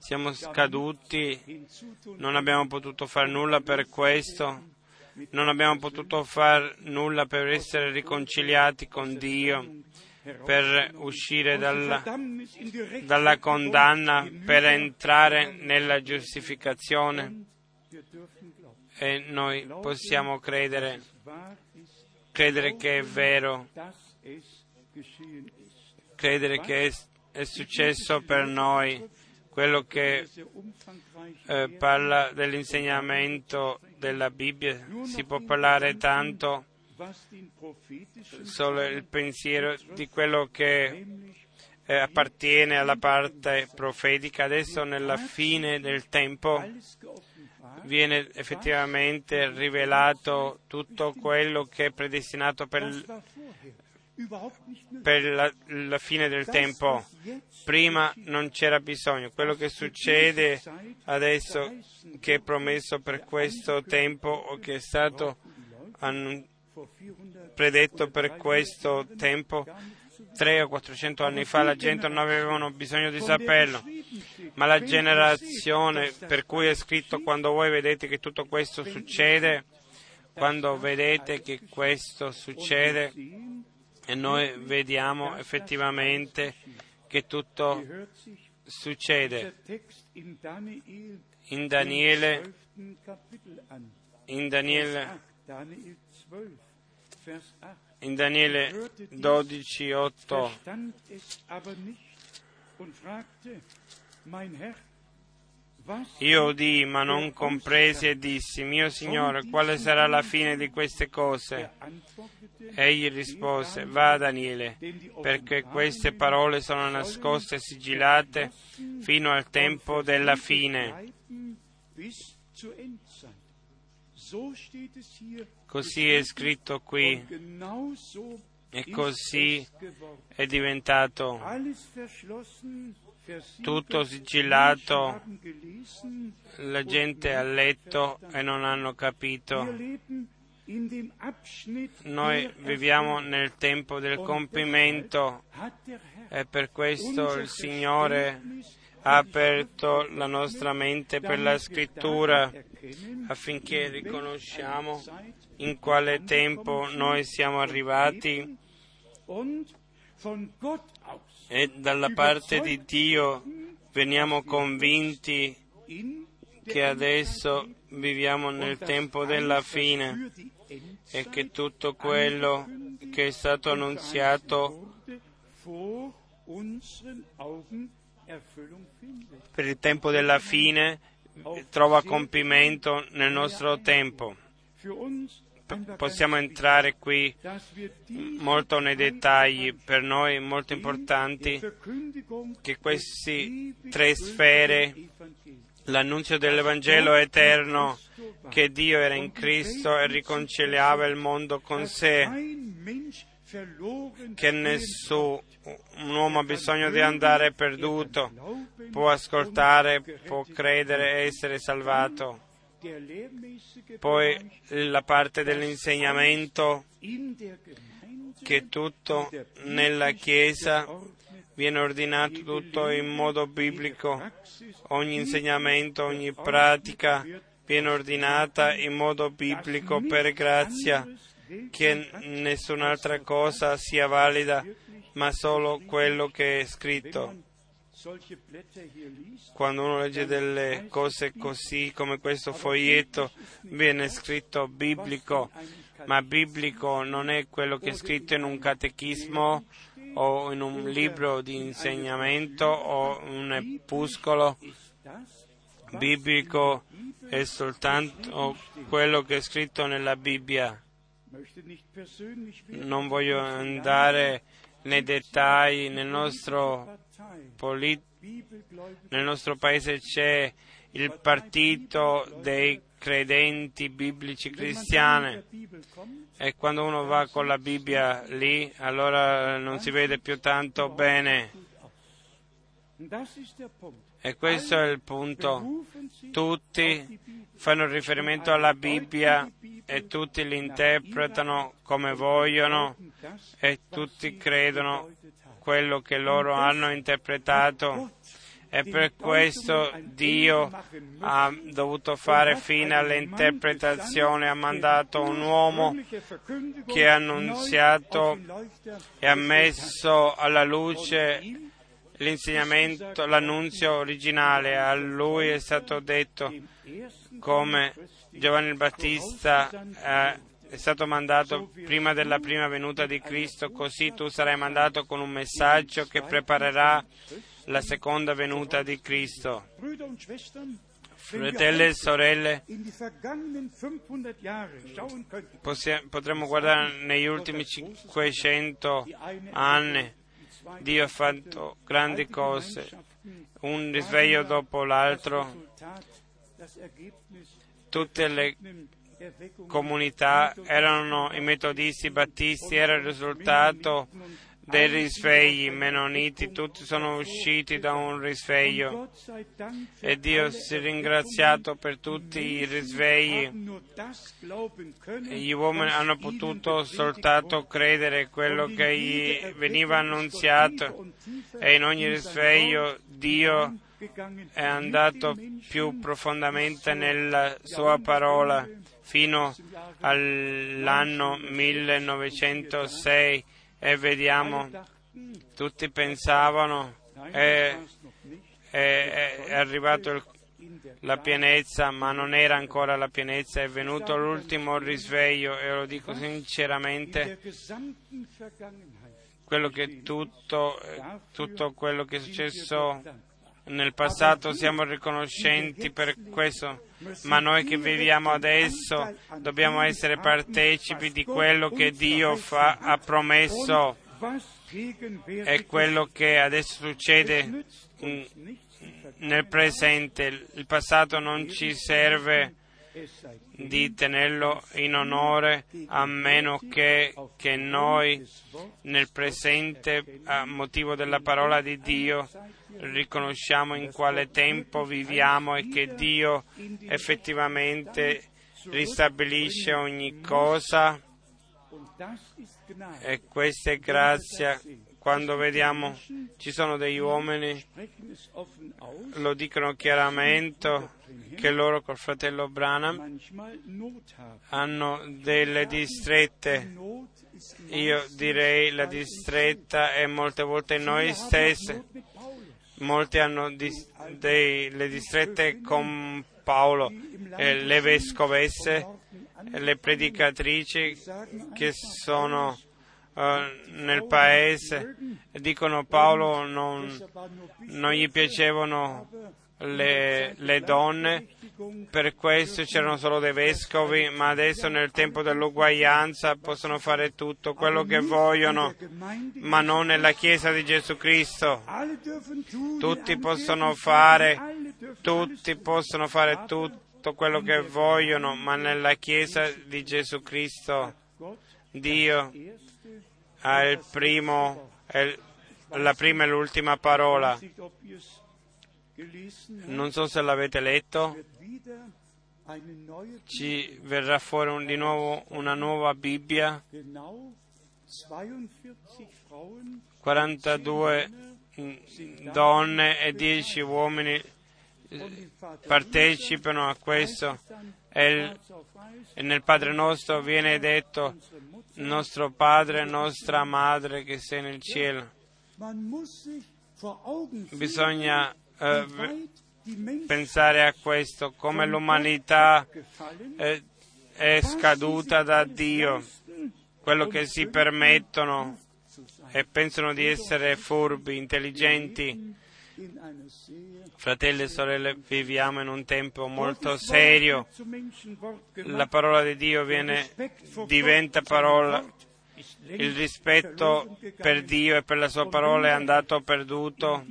siamo scaduti, non abbiamo potuto fare nulla per questo, non abbiamo potuto fare nulla per essere riconciliati con Dio, per uscire dalla, dalla condanna, per entrare nella giustificazione. E noi possiamo credere, credere che è vero credere che è, è successo per noi quello che eh, parla dell'insegnamento della Bibbia, si può parlare tanto solo il pensiero di quello che eh, appartiene alla parte profetica. Adesso nella fine del tempo viene effettivamente rivelato tutto quello che è predestinato per per la, la, fine del tempo. Prima non c'era bisogno. Quello che succede adesso, che è promesso per questo tempo o che è stato annun- predetto per questo tempo, tre o quattrocento anni fa la gente non avevano bisogno di saperlo, ma la generazione per cui è scritto quando voi vedete che tutto questo succede, quando vedete che questo succede, e noi vediamo effettivamente che tutto succede. In Daniele, in Daniele, in Daniele 12, 8 io udii, ma non compresi e dissi, mio Signore, quale sarà la fine di queste cose? Egli rispose, va Daniele, perché queste parole sono nascoste e sigillate fino al tempo della fine. Così è scritto qui e così è diventato tutto sigillato, la gente ha letto e non hanno capito. Noi viviamo nel tempo del compimento e per questo il Signore ha aperto la nostra mente per la scrittura affinché riconosciamo in quale tempo noi siamo arrivati e dalla parte di Dio veniamo convinti che adesso viviamo nel tempo della fine e che tutto quello che è stato annunziato per il tempo della fine trova compimento nel nostro tempo. Possiamo entrare qui molto nei dettagli, per noi molto importanti, che queste tre sfere, l'annunzio dell'Evangelo eterno, che Dio era in Cristo e riconciliava il mondo con sé, che nessun uomo ha bisogno di andare perduto, può ascoltare, può credere e essere salvato. Poi la parte dell'insegnamento che tutto nella Chiesa viene ordinato tutto in modo biblico, ogni insegnamento, ogni pratica viene ordinata in modo biblico per grazia, che nessun'altra cosa sia valida, ma solo quello che è scritto. Quando uno legge delle cose così come questo foglietto, viene scritto biblico, ma biblico non è quello che è scritto in un catechismo o in un libro di insegnamento o un epuscolo. Biblico è soltanto quello che è scritto nella Bibbia. Non voglio andare nei dettagli, nel nostro, polit- nel nostro paese c'è il partito dei credenti biblici cristiani e quando uno va con la Bibbia lì allora non si vede più tanto bene. E questo è il punto. Tutti fanno riferimento alla Bibbia e tutti l'interpretano come vogliono e tutti credono quello che loro hanno interpretato. E per questo Dio ha dovuto fare fine all'interpretazione, ha mandato un uomo che ha annunziato e ha messo alla luce l'insegnamento, l'annunzio originale. A lui è stato detto come Giovanni il Battista eh, è stato mandato prima della prima venuta di Cristo, così tu sarai mandato con un messaggio che preparerà la seconda venuta di Cristo. Fratelli e sorelle, potremmo guardare negli ultimi 500 anni. Dio ha fatto grandi cose, un risveglio dopo l'altro. Tutte le comunità erano i metodisti, i battisti, era il risultato dei risvegli menoniti, tutti sono usciti da un risveglio. E Dio si è ringraziato per tutti i risvegli. Gli uomini hanno potuto soltanto credere quello che gli veniva annunziato. E in ogni risveglio Dio è andato più profondamente nella sua parola fino all'anno 1906 e vediamo, tutti pensavano è, è, è arrivato il, la pienezza, ma non era ancora la pienezza, è venuto l'ultimo risveglio e lo dico sinceramente, quello che tutto, tutto quello che è successo nel passato siamo riconoscenti per questo, ma noi che viviamo adesso dobbiamo essere partecipi di quello che Dio fa, ha promesso e quello che adesso succede nel presente. Il passato non ci serve di tenerlo in onore a meno che, che noi nel presente a motivo della parola di Dio riconosciamo in quale tempo viviamo e che Dio effettivamente ristabilisce ogni cosa. E questa è grazia quando vediamo ci sono degli uomini, lo dicono chiaramente, che loro col fratello Branham hanno delle distrette. Io direi la distretta è molte volte noi stessi. Molti hanno dis- dei, le distrette con Paolo, eh, le vescovesse, le predicatrici che sono nel paese. Dicono Paolo non, non gli piacevano le, le, donne, per questo c'erano solo dei vescovi, ma adesso nel tempo dell'uguaglianza possono fare tutto quello che vogliono, ma non nella Chiesa di Gesù Cristo. Tutti possono fare, tutti possono fare tutto quello che vogliono, ma nella Chiesa di Gesù Cristo Dio primo, la prima e l'ultima parola. Non so se l'avete letto, ci verrà fuori un, di nuovo una nuova Bibbia, 42 donne e 10 uomini partecipano a questo e nel Padre nostro viene detto nostro Padre, nostra Madre che sei nel cielo. Bisogna eh, pensare a questo, come l'umanità eh, è scaduta da Dio, quello che si permettono e pensano di essere furbi, intelligenti. Fratelli e sorelle, viviamo in un tempo molto serio. La parola di Dio viene, diventa parola. Il rispetto per Dio e per la sua parola è andato perduto.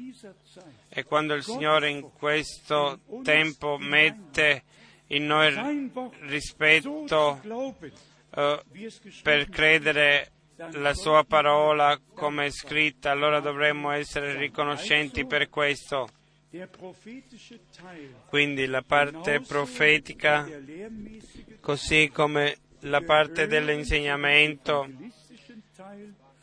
e quando il Signore in questo tempo mette in noi rispetto uh, per credere la sua parola come è scritta, allora dovremmo essere riconoscenti per questo. Quindi la parte profetica, così come la parte dell'insegnamento,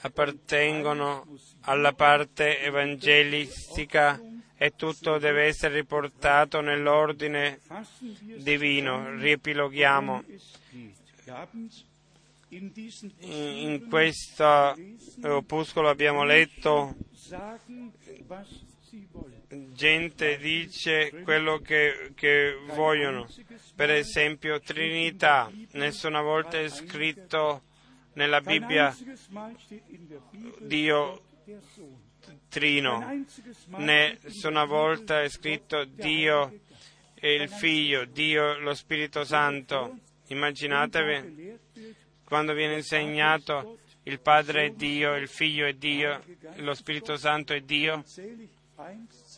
appartengono alla parte evangelistica e tutto deve essere riportato nell'ordine divino. Riepiloghiamo. In questo opuscolo abbiamo letto gente dice quello che, che, vogliono. Per esempio, Trinità. Nessuna volta è scritto nella Bibbia Dio Trino. Nessuna volta è scritto Dio e il Figlio, Dio lo Spirito Santo. Immaginatevi quando viene insegnato il Padre è Dio, il Figlio è Dio, lo Spirito Santo è Dio.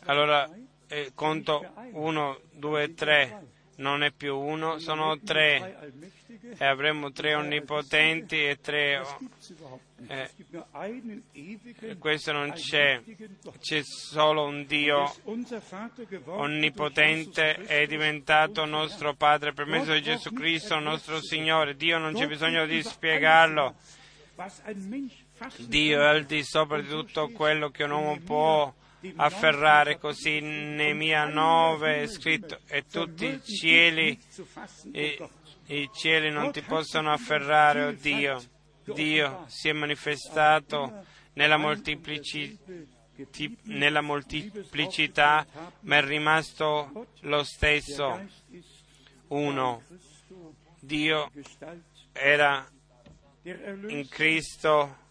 Allora eh, conto uno, due, tre, non è più uno, sono tre e avremo tre onnipotenti e tre... Eh, questo non c'è, c'è solo un Dio onnipotente, è diventato nostro Padre per mezzo di Gesù Cristo, nostro Signore. Dio non c'è bisogno di spiegarlo. Dio è al di sopra di tutto quello che un uomo può afferrare così Nemia 9 è scritto e tutti i cieli i, i cieli non ti possono afferrare oh Dio. Dio si è manifestato nella, moltiplici, nella moltiplicità ma è rimasto lo stesso uno. Dio era in Cristo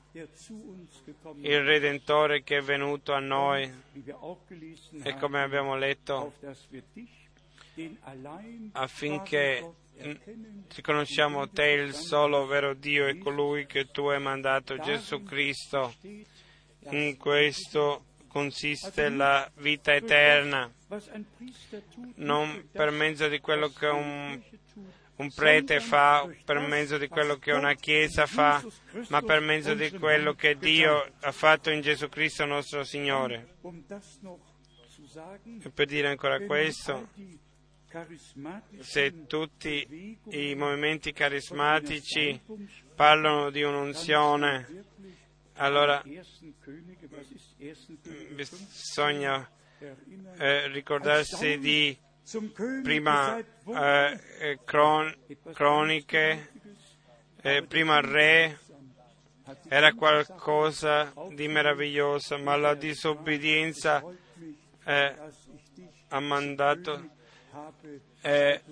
il Redentore che è venuto a noi e come abbiamo letto affinché riconosciamo te il solo vero Dio e colui che tu hai mandato Gesù Cristo. In questo consiste la vita eterna. non per mezzo di quello che un, un prete fa, per mezzo di quello che una chiesa fa, ma per mezzo di quello che Dio ha fatto in Gesù Cristo nostro Signore. E per dire ancora questo, se tutti i movimenti carismatici parlano di un'unzione, allora bisogna eh, ricordarsi di prima eh, cron- croniche, eh, prima re, era qualcosa di meraviglioso, ma la disobbedienza eh, ha mandato e,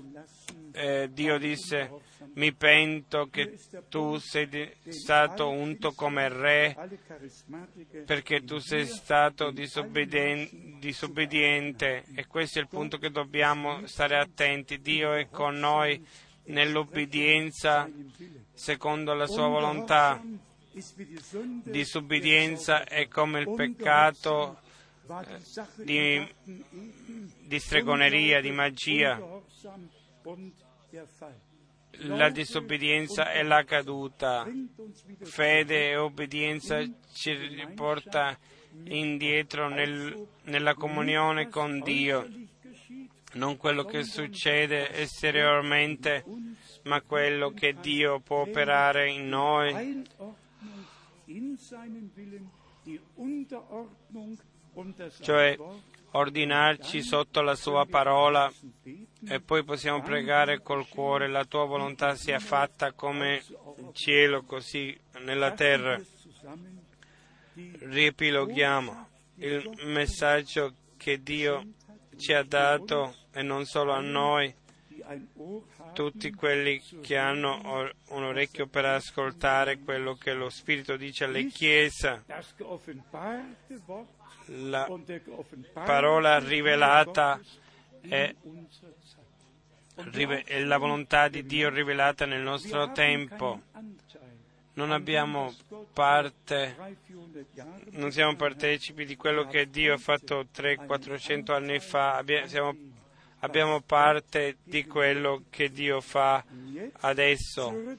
e Dio disse, mi pento che tu sei stato unto come re perché tu sei stato disobbedien- disobbediente e questo è il punto che dobbiamo stare attenti. Dio è con noi nell'obbedienza secondo la sua volontà. Disobbedienza è come il peccato di, di stregoneria, di magia. La disobbedienza è la caduta. Fede e obbedienza ci riporta indietro nel, nella comunione con Dio. Non quello che succede esteriormente, ma quello che Dio può operare in noi cioè ordinarci sotto la sua parola e poi possiamo pregare col cuore, la tua volontà sia fatta come in cielo, così nella terra. Riepiloghiamo il messaggio che Dio ci ha dato e non solo a noi, tutti quelli che hanno un orecchio per ascoltare quello che lo Spirito dice alle chiese la parola rivelata è, è la volontà di Dio rivelata nel nostro tempo. Non abbiamo parte, non siamo partecipi di quello che Dio ha fatto 300-400 anni fa, abbiamo, abbiamo parte di quello che Dio fa adesso.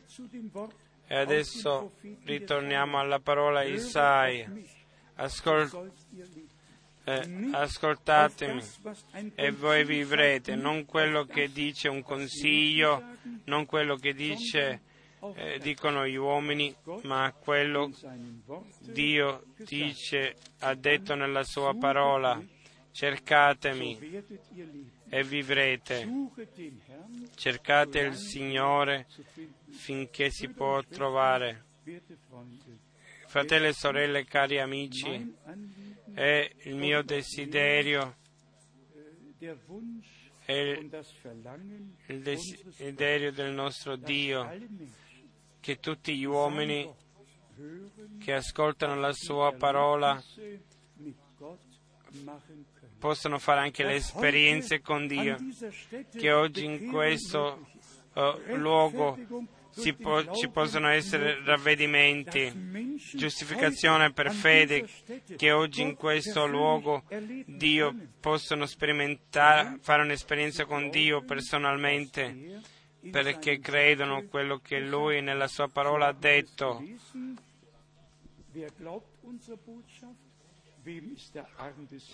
E adesso ritorniamo alla parola Isaia. Ascol- eh, ascoltatemi e voi vivrete, non quello che dice un consiglio, non quello che dice, eh, dicono gli uomini, ma quello Dio dice, ha detto nella sua parola. Cercatemi e vivrete. Cercate il Signore finché si può trovare. Fratelli e sorelle, cari amici, è il mio desiderio, è il desiderio del nostro Dio che tutti gli uomini che ascoltano la sua parola possano fare anche le esperienze con Dio, che oggi in questo uh, luogo po- ci possono essere ravvedimenti, giustificazione per fede, che oggi in questo luogo Dio possono sperimentare, fare un'esperienza con Dio personalmente, perché credono quello che Lui nella Sua parola ha detto.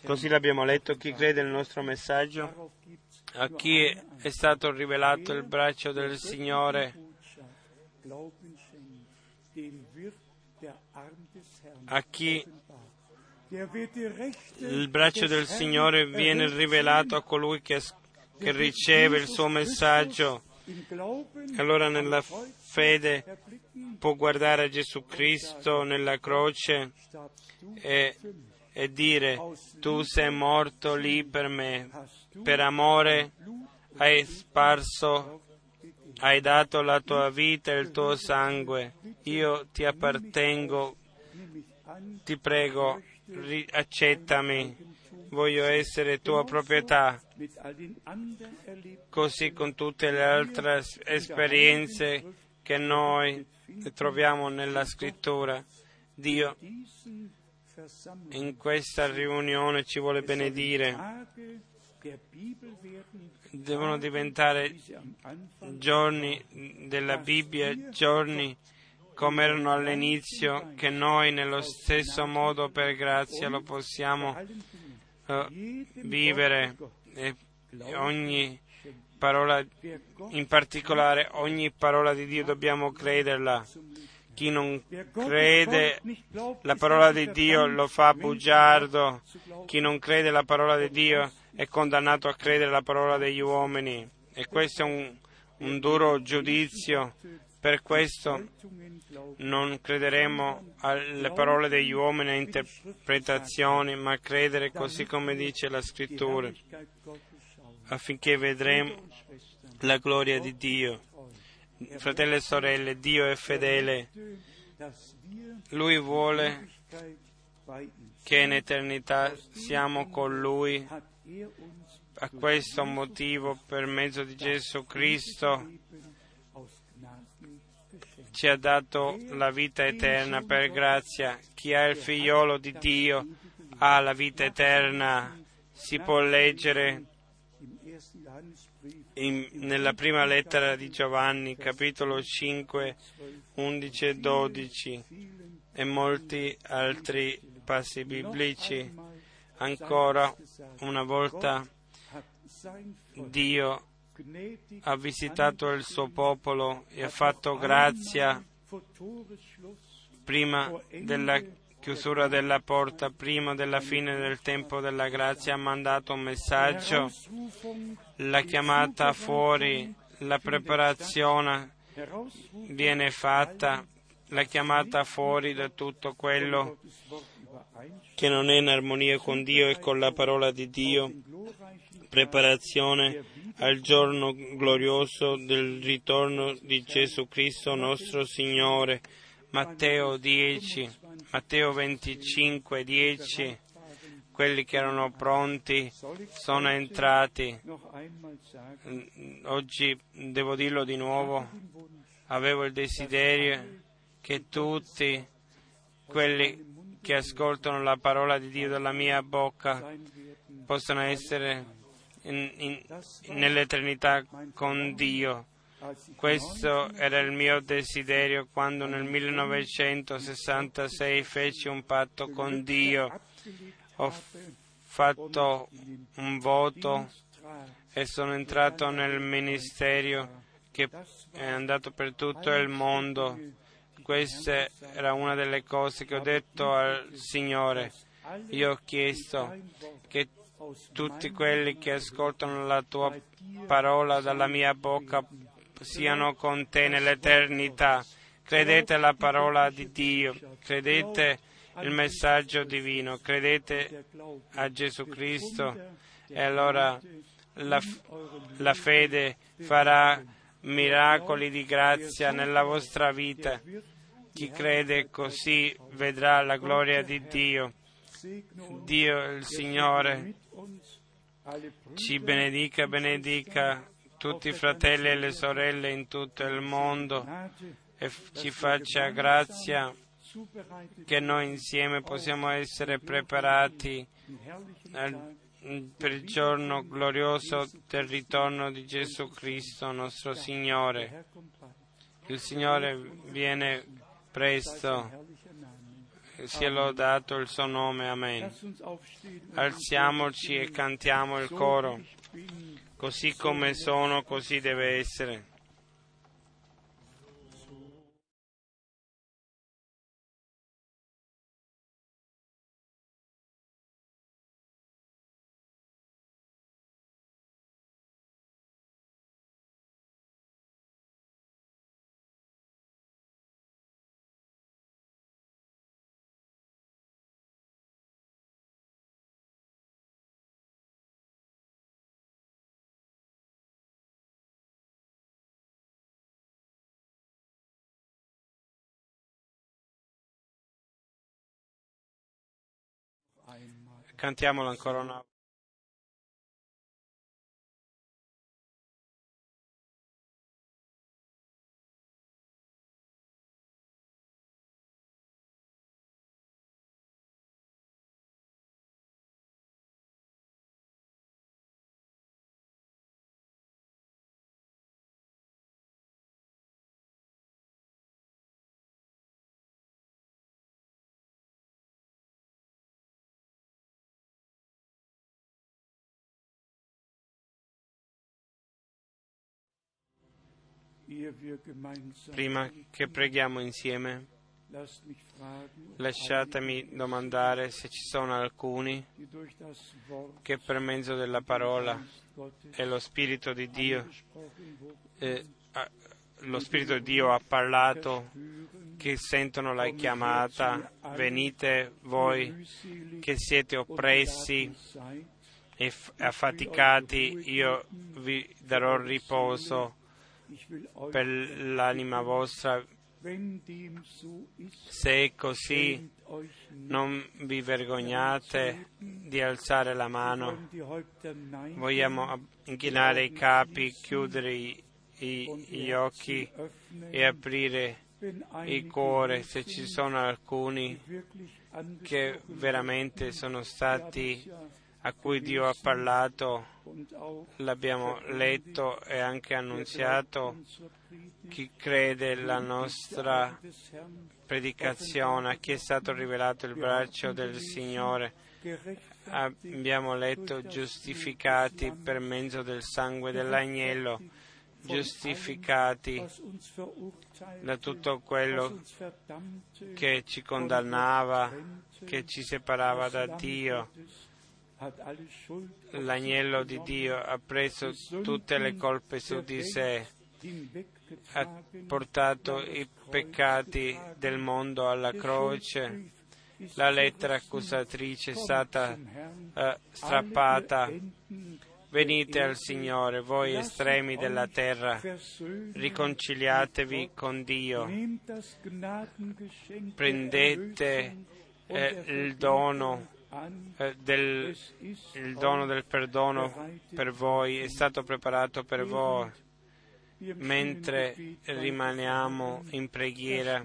Così l'abbiamo letto, chi crede nel nostro messaggio, a chi è stato rivelato il braccio del Signore a chi il braccio del Signore viene rivelato a colui che, che riceve il suo messaggio. Allora nella fede può guardare a Gesù Cristo nella croce e, e dire tu sei morto lì per me, per amore hai sparso hai dato la tua vita e il tuo sangue, io ti appartengo, ti prego, accettami, voglio essere tua proprietà, così con tutte le altre esperienze che noi troviamo nella scrittura. Dio in questa riunione ci vuole benedire devono diventare giorni della Bibbia, giorni come erano all'inizio, che noi nello stesso modo per grazia lo possiamo jedem vivere e ogni parola, in particolare ogni parola di Dio dobbiamo crederla. Chi non crede la parola di Dio lo fa bugiardo. Chi non crede la parola di Dio è condannato a credere la parola degli uomini. E questo è un, un duro giudizio. Per questo non crederemo alle parole degli uomini e interpretazioni, ma credere così come dice la scrittura, affinché vedremo la gloria di Dio. Fratelli e sorelle, Dio è fedele. Lui vuole che in eternità siamo con Lui. A questo motivo, per mezzo di Gesù Cristo, ci ha dato la vita eterna per grazia. Chi ha il figliolo di Dio ha la vita eterna. Si può leggere in- nella prima lettera di Giovanni, capitolo 5, 11 e 12 vielen e molti altri passi biblici. Ancora una volta Dio ha visitato il suo popolo e ha fatto grazia prima della chiusura della porta, prima della fine del tempo della grazia, ha mandato un messaggio, la chiamata fuori, la preparazione viene fatta, la chiamata fuori da tutto quello che non è in armonia con Dio e con la parola di Dio, preparazione al giorno glorioso del ritorno di Gesù Cristo nostro Signore. Matteo 10, Matteo 25, 10, quelli che erano pronti sono entrati. Oggi devo dirlo di nuovo, avevo il desiderio che tutti quelli che ascoltano la parola di Dio dalla mia bocca possano essere in- in- nell'eternità con Dio. Questo era il mio desiderio quando nel 1966 feci un patto con Dio. Ho fatto un voto e sono entrato nel ministero che è andato per tutto il mondo. Questa era una delle cose che ho detto al Signore. Io ho chiesto che tutti quelli che ascoltano la tua parola dalla mia bocca siano con te nell'eternità. Credete alla parola di Dio, credete il messaggio divino, credete a Gesù Cristo e allora la, la fede farà miracoli di grazia nella vostra vita. Chi crede così vedrà la gloria di Dio. Dio il Signore ci benedica, benedica tutti i fratelli e le sorelle in tutto il mondo e ci faccia grazia che noi insieme possiamo essere preparati per il giorno glorioso del ritorno di Gesù Cristo, nostro Signore. Il Signore viene presto, sia lodato il suo nome, Amen. Alziamoci e cantiamo il coro, così come sono, così deve essere. Cantiamolo ancora una volta. Prima che preghiamo insieme, lasciatemi domandare se ci sono alcuni che per mezzo della parola e lo Spirito di Dio, eh, lo Spirito di Dio ha parlato, che sentono la chiamata, venite voi che siete oppressi e affaticati, io vi darò riposo per l'anima vostra. Se è così, non vi vergognate di alzare la mano. Vogliamo inchinare i capi, chiudere gli occhi e aprire il cuore se ci sono alcuni che veramente sono stati a cui Dio ha parlato, l'abbiamo letto e anche annunziato. Chi crede la nostra predicazione, a chi è stato rivelato il braccio del Signore, abbiamo letto giustificati per mezzo del sangue dell'agnello, giustificati da tutto quello che ci condannava, che ci separava da Dio. L'agnello di Dio ha preso tutte le colpe su di sé, ha portato i peccati del mondo alla croce. La lettera accusatrice è stata eh, strappata. Venite al Signore, voi estremi della terra, riconciliatevi con Dio, prendete eh, il dono del, il dono del perdono per voi, è stato preparato per voi. Mentre rimaniamo in preghiera,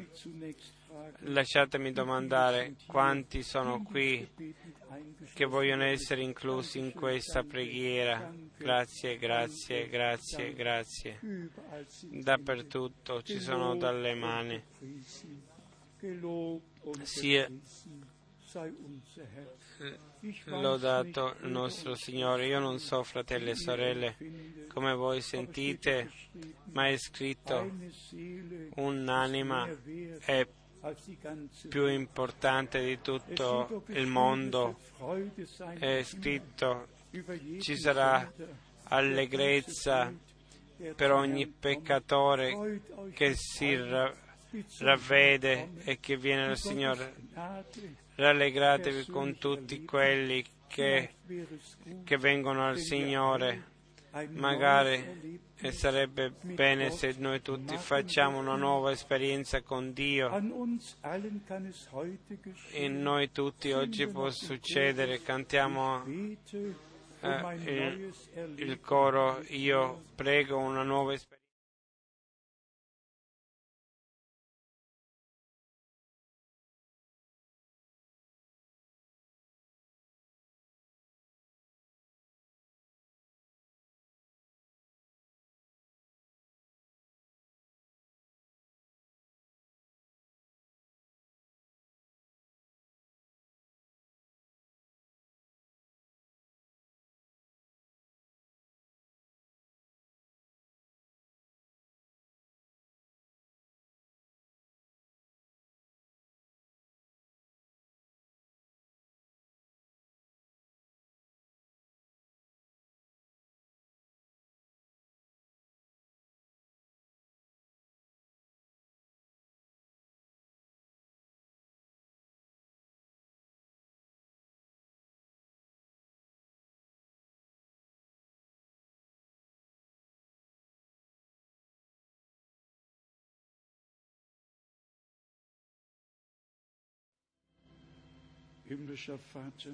lasciatemi domandare quanti sono qui che vogliono essere inclusi in questa preghiera. Grazie, grazie, grazie, grazie. Dappertutto ci sono dalle mani. Sia lodato il nostro Signore. Io non so, fratelli e sorelle, come voi sentite, ma è scritto un'anima è più importante di tutto il mondo. È scritto ci sarà allegrezza per ogni peccatore che si ra- ravvede e che viene al Signore. Rallegratevi con tutti quelli che, che vengono al Signore. Magari e sarebbe bene se noi tutti facciamo una nuova esperienza con Dio. In noi tutti oggi può succedere, cantiamo eh, il, il coro, io prego una nuova esperienza.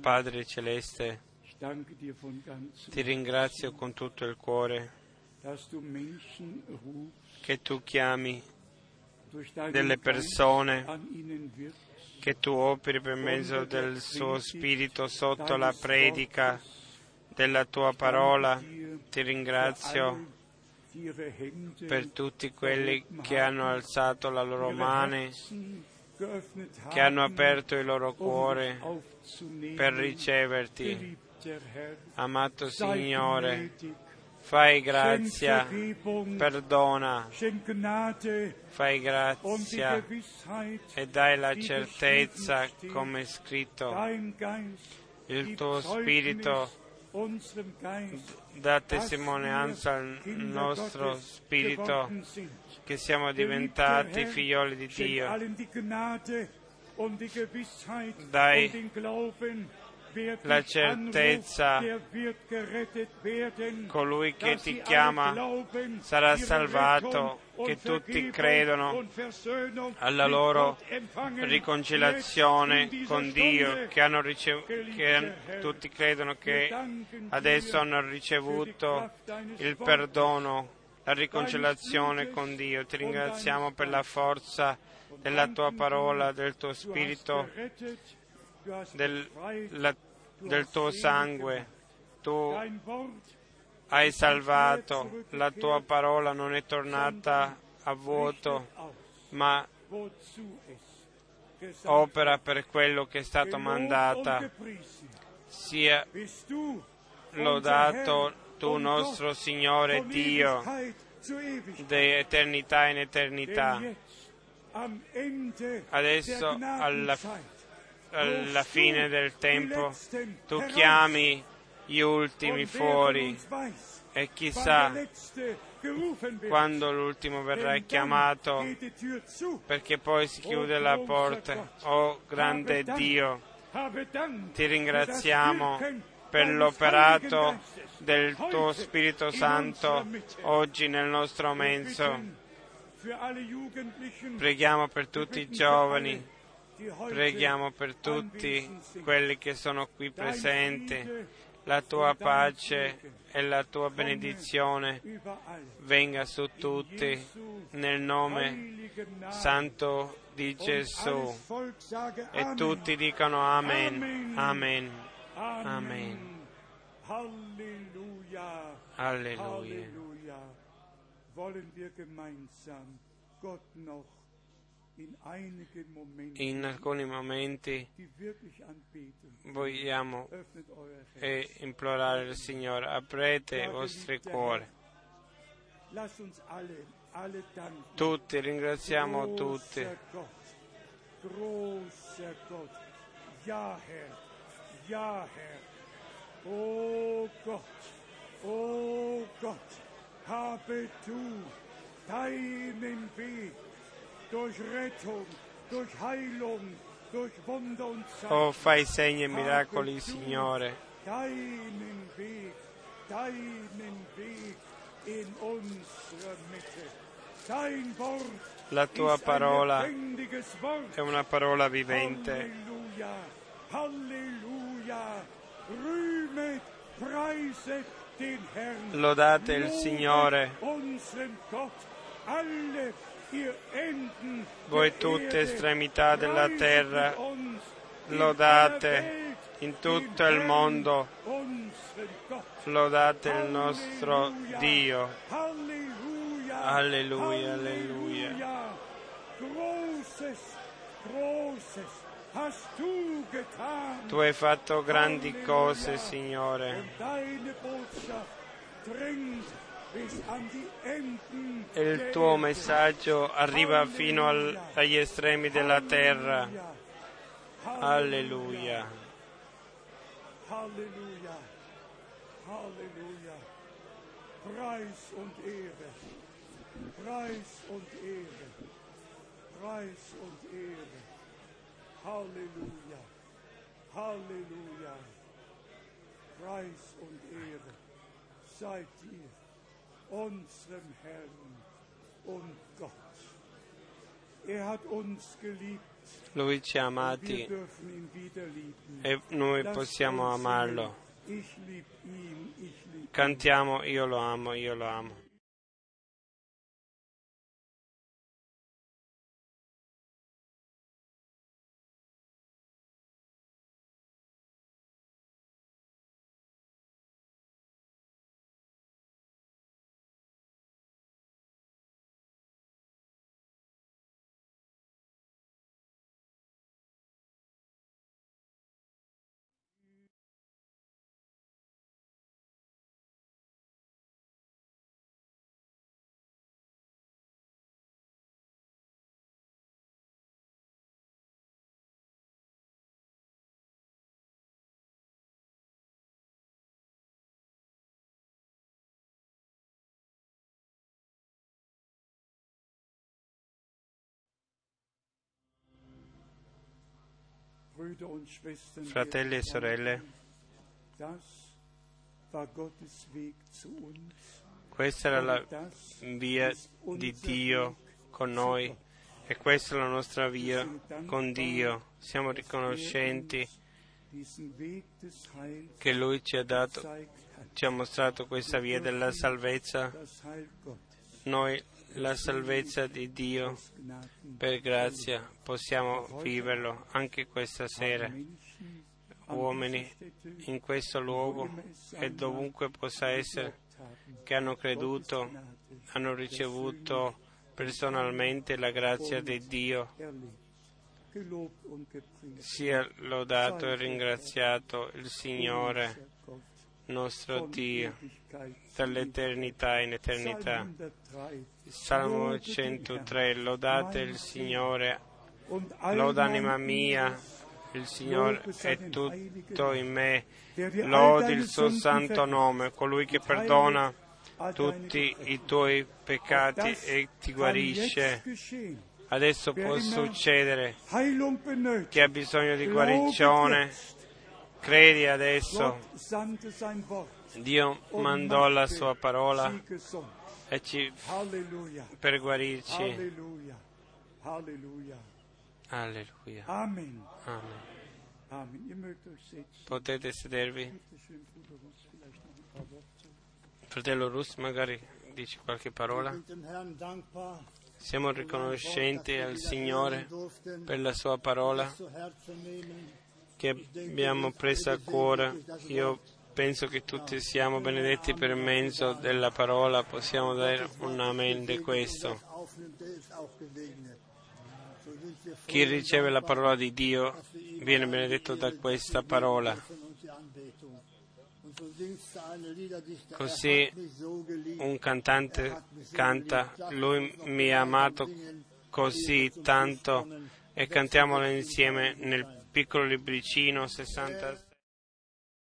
Padre Celeste, ti ringrazio con tutto il cuore che tu chiami delle persone, che tu operi per mezzo del suo Spirito sotto la predica della tua parola. Ti ringrazio per tutti quelli che hanno alzato la loro mano, che hanno aperto il loro cuore per riceverti. Amato Signore, Fai grazia, perdona, fai grazia e dai la certezza, come è scritto, il tuo spirito dà testimonianza al nostro spirito che siamo diventati figlioli di Dio. Dai la certezza. Colui che ti chiama sarà salvato, che tutti credono alla loro riconciliazione con Dio, che, ricev- che tutti credono che adesso hanno ricevuto il perdono, la riconciliazione con Dio. Ti ringraziamo per la forza della tua parola, del tuo spirito, del, la- del tuo sangue. Tu hai salvato, la tua parola non è tornata a vuoto, ma opera per quello che è stato mandata. Sia lodato tu nostro Signore Dio, di eternità in eternità. Adesso alla, alla fine del tempo tu chiami gli ultimi fuori e chissà quando l'ultimo verrà chiamato perché poi si chiude la porta. Oh grande Dio, ti ringraziamo per l'operato del tuo Spirito Santo oggi nel nostro mezzo. Preghiamo per tutti i giovani, preghiamo per tutti quelli che sono qui presenti. La tua pace e la tua benedizione venga su tutti nel nome santo di Gesù. E tutti dicano Amen, Amen, Amen. Alleluia. Halleluja. Wollen wir gemeinsam Gott noch in alcuni momenti vogliamo implorare il Signore, aprete i vostri cuori. Tutti, ringraziamo tutti. Ja Herr, ja Herr, o Gott, o Gott, habe du deinen Weg Oh, Zeichen, fai segni e miracoli, Signore. deinen Weg, deinen Weg in unserer Mitte. Dein Wort La tua parola è una parola vivente. Lodate il Signore, Voi tutte estremità della terra, lodate in tutto il mondo, lodate il nostro Dio. Alleluia, alleluia. Tu hai fatto grandi cose, Signore. Il tuo messaggio arriva fino al- agli estremi della terra. Alleluia. Halleluja. Halleluja. Preis und Ehre. Preis und Ehre. Preis und Ehre. Halleluja. Halleluja. Preis und Ehre sei dir, Lui ci ha amati. e noi possiamo amarlo. Cantiamo Io lo amo, io lo amo. Fratelli e sorelle, questa era la via di Dio con noi. E questa è la nostra via con Dio. Siamo riconoscenti des Heils che Lui ci ha dato, ci ha mostrato questa via della salvezza. Noi la salvezza di Dio per grazia possiamo viverlo anche questa sera. Uomini in questo luogo e dovunque possa essere che hanno creduto, hanno ricevuto personalmente la grazia di Dio. Sia lodato e ringraziato il Signore, nostro Dio, dall'eternità in eternità. Psalm 103. Salmo 103, lodate il Signore, loda anima mia, il Signore è tutto in me, lodi il suo santo nome, colui che perdona tutti i tuoi peccati e ti guarisce. Adesso può succedere chi ha bisogno di guarigione. Credi adesso. Dio mandò la sua parola e ci, per guarirci. Alleluia. Amen. Amen. Potete sedervi. Fratello Rus magari dice qualche parola. Siamo riconoscenti al Signore per la sua parola. Che abbiamo preso a cuore. Io penso che tutti siamo benedetti per mezzo della parola. Possiamo dare un amen di questo. Chi riceve la parola di Dio viene benedetto da questa parola. Così Un cantante canta, lui mi ha amato così tanto e cantiamolo insieme nel piccolo libricino 60.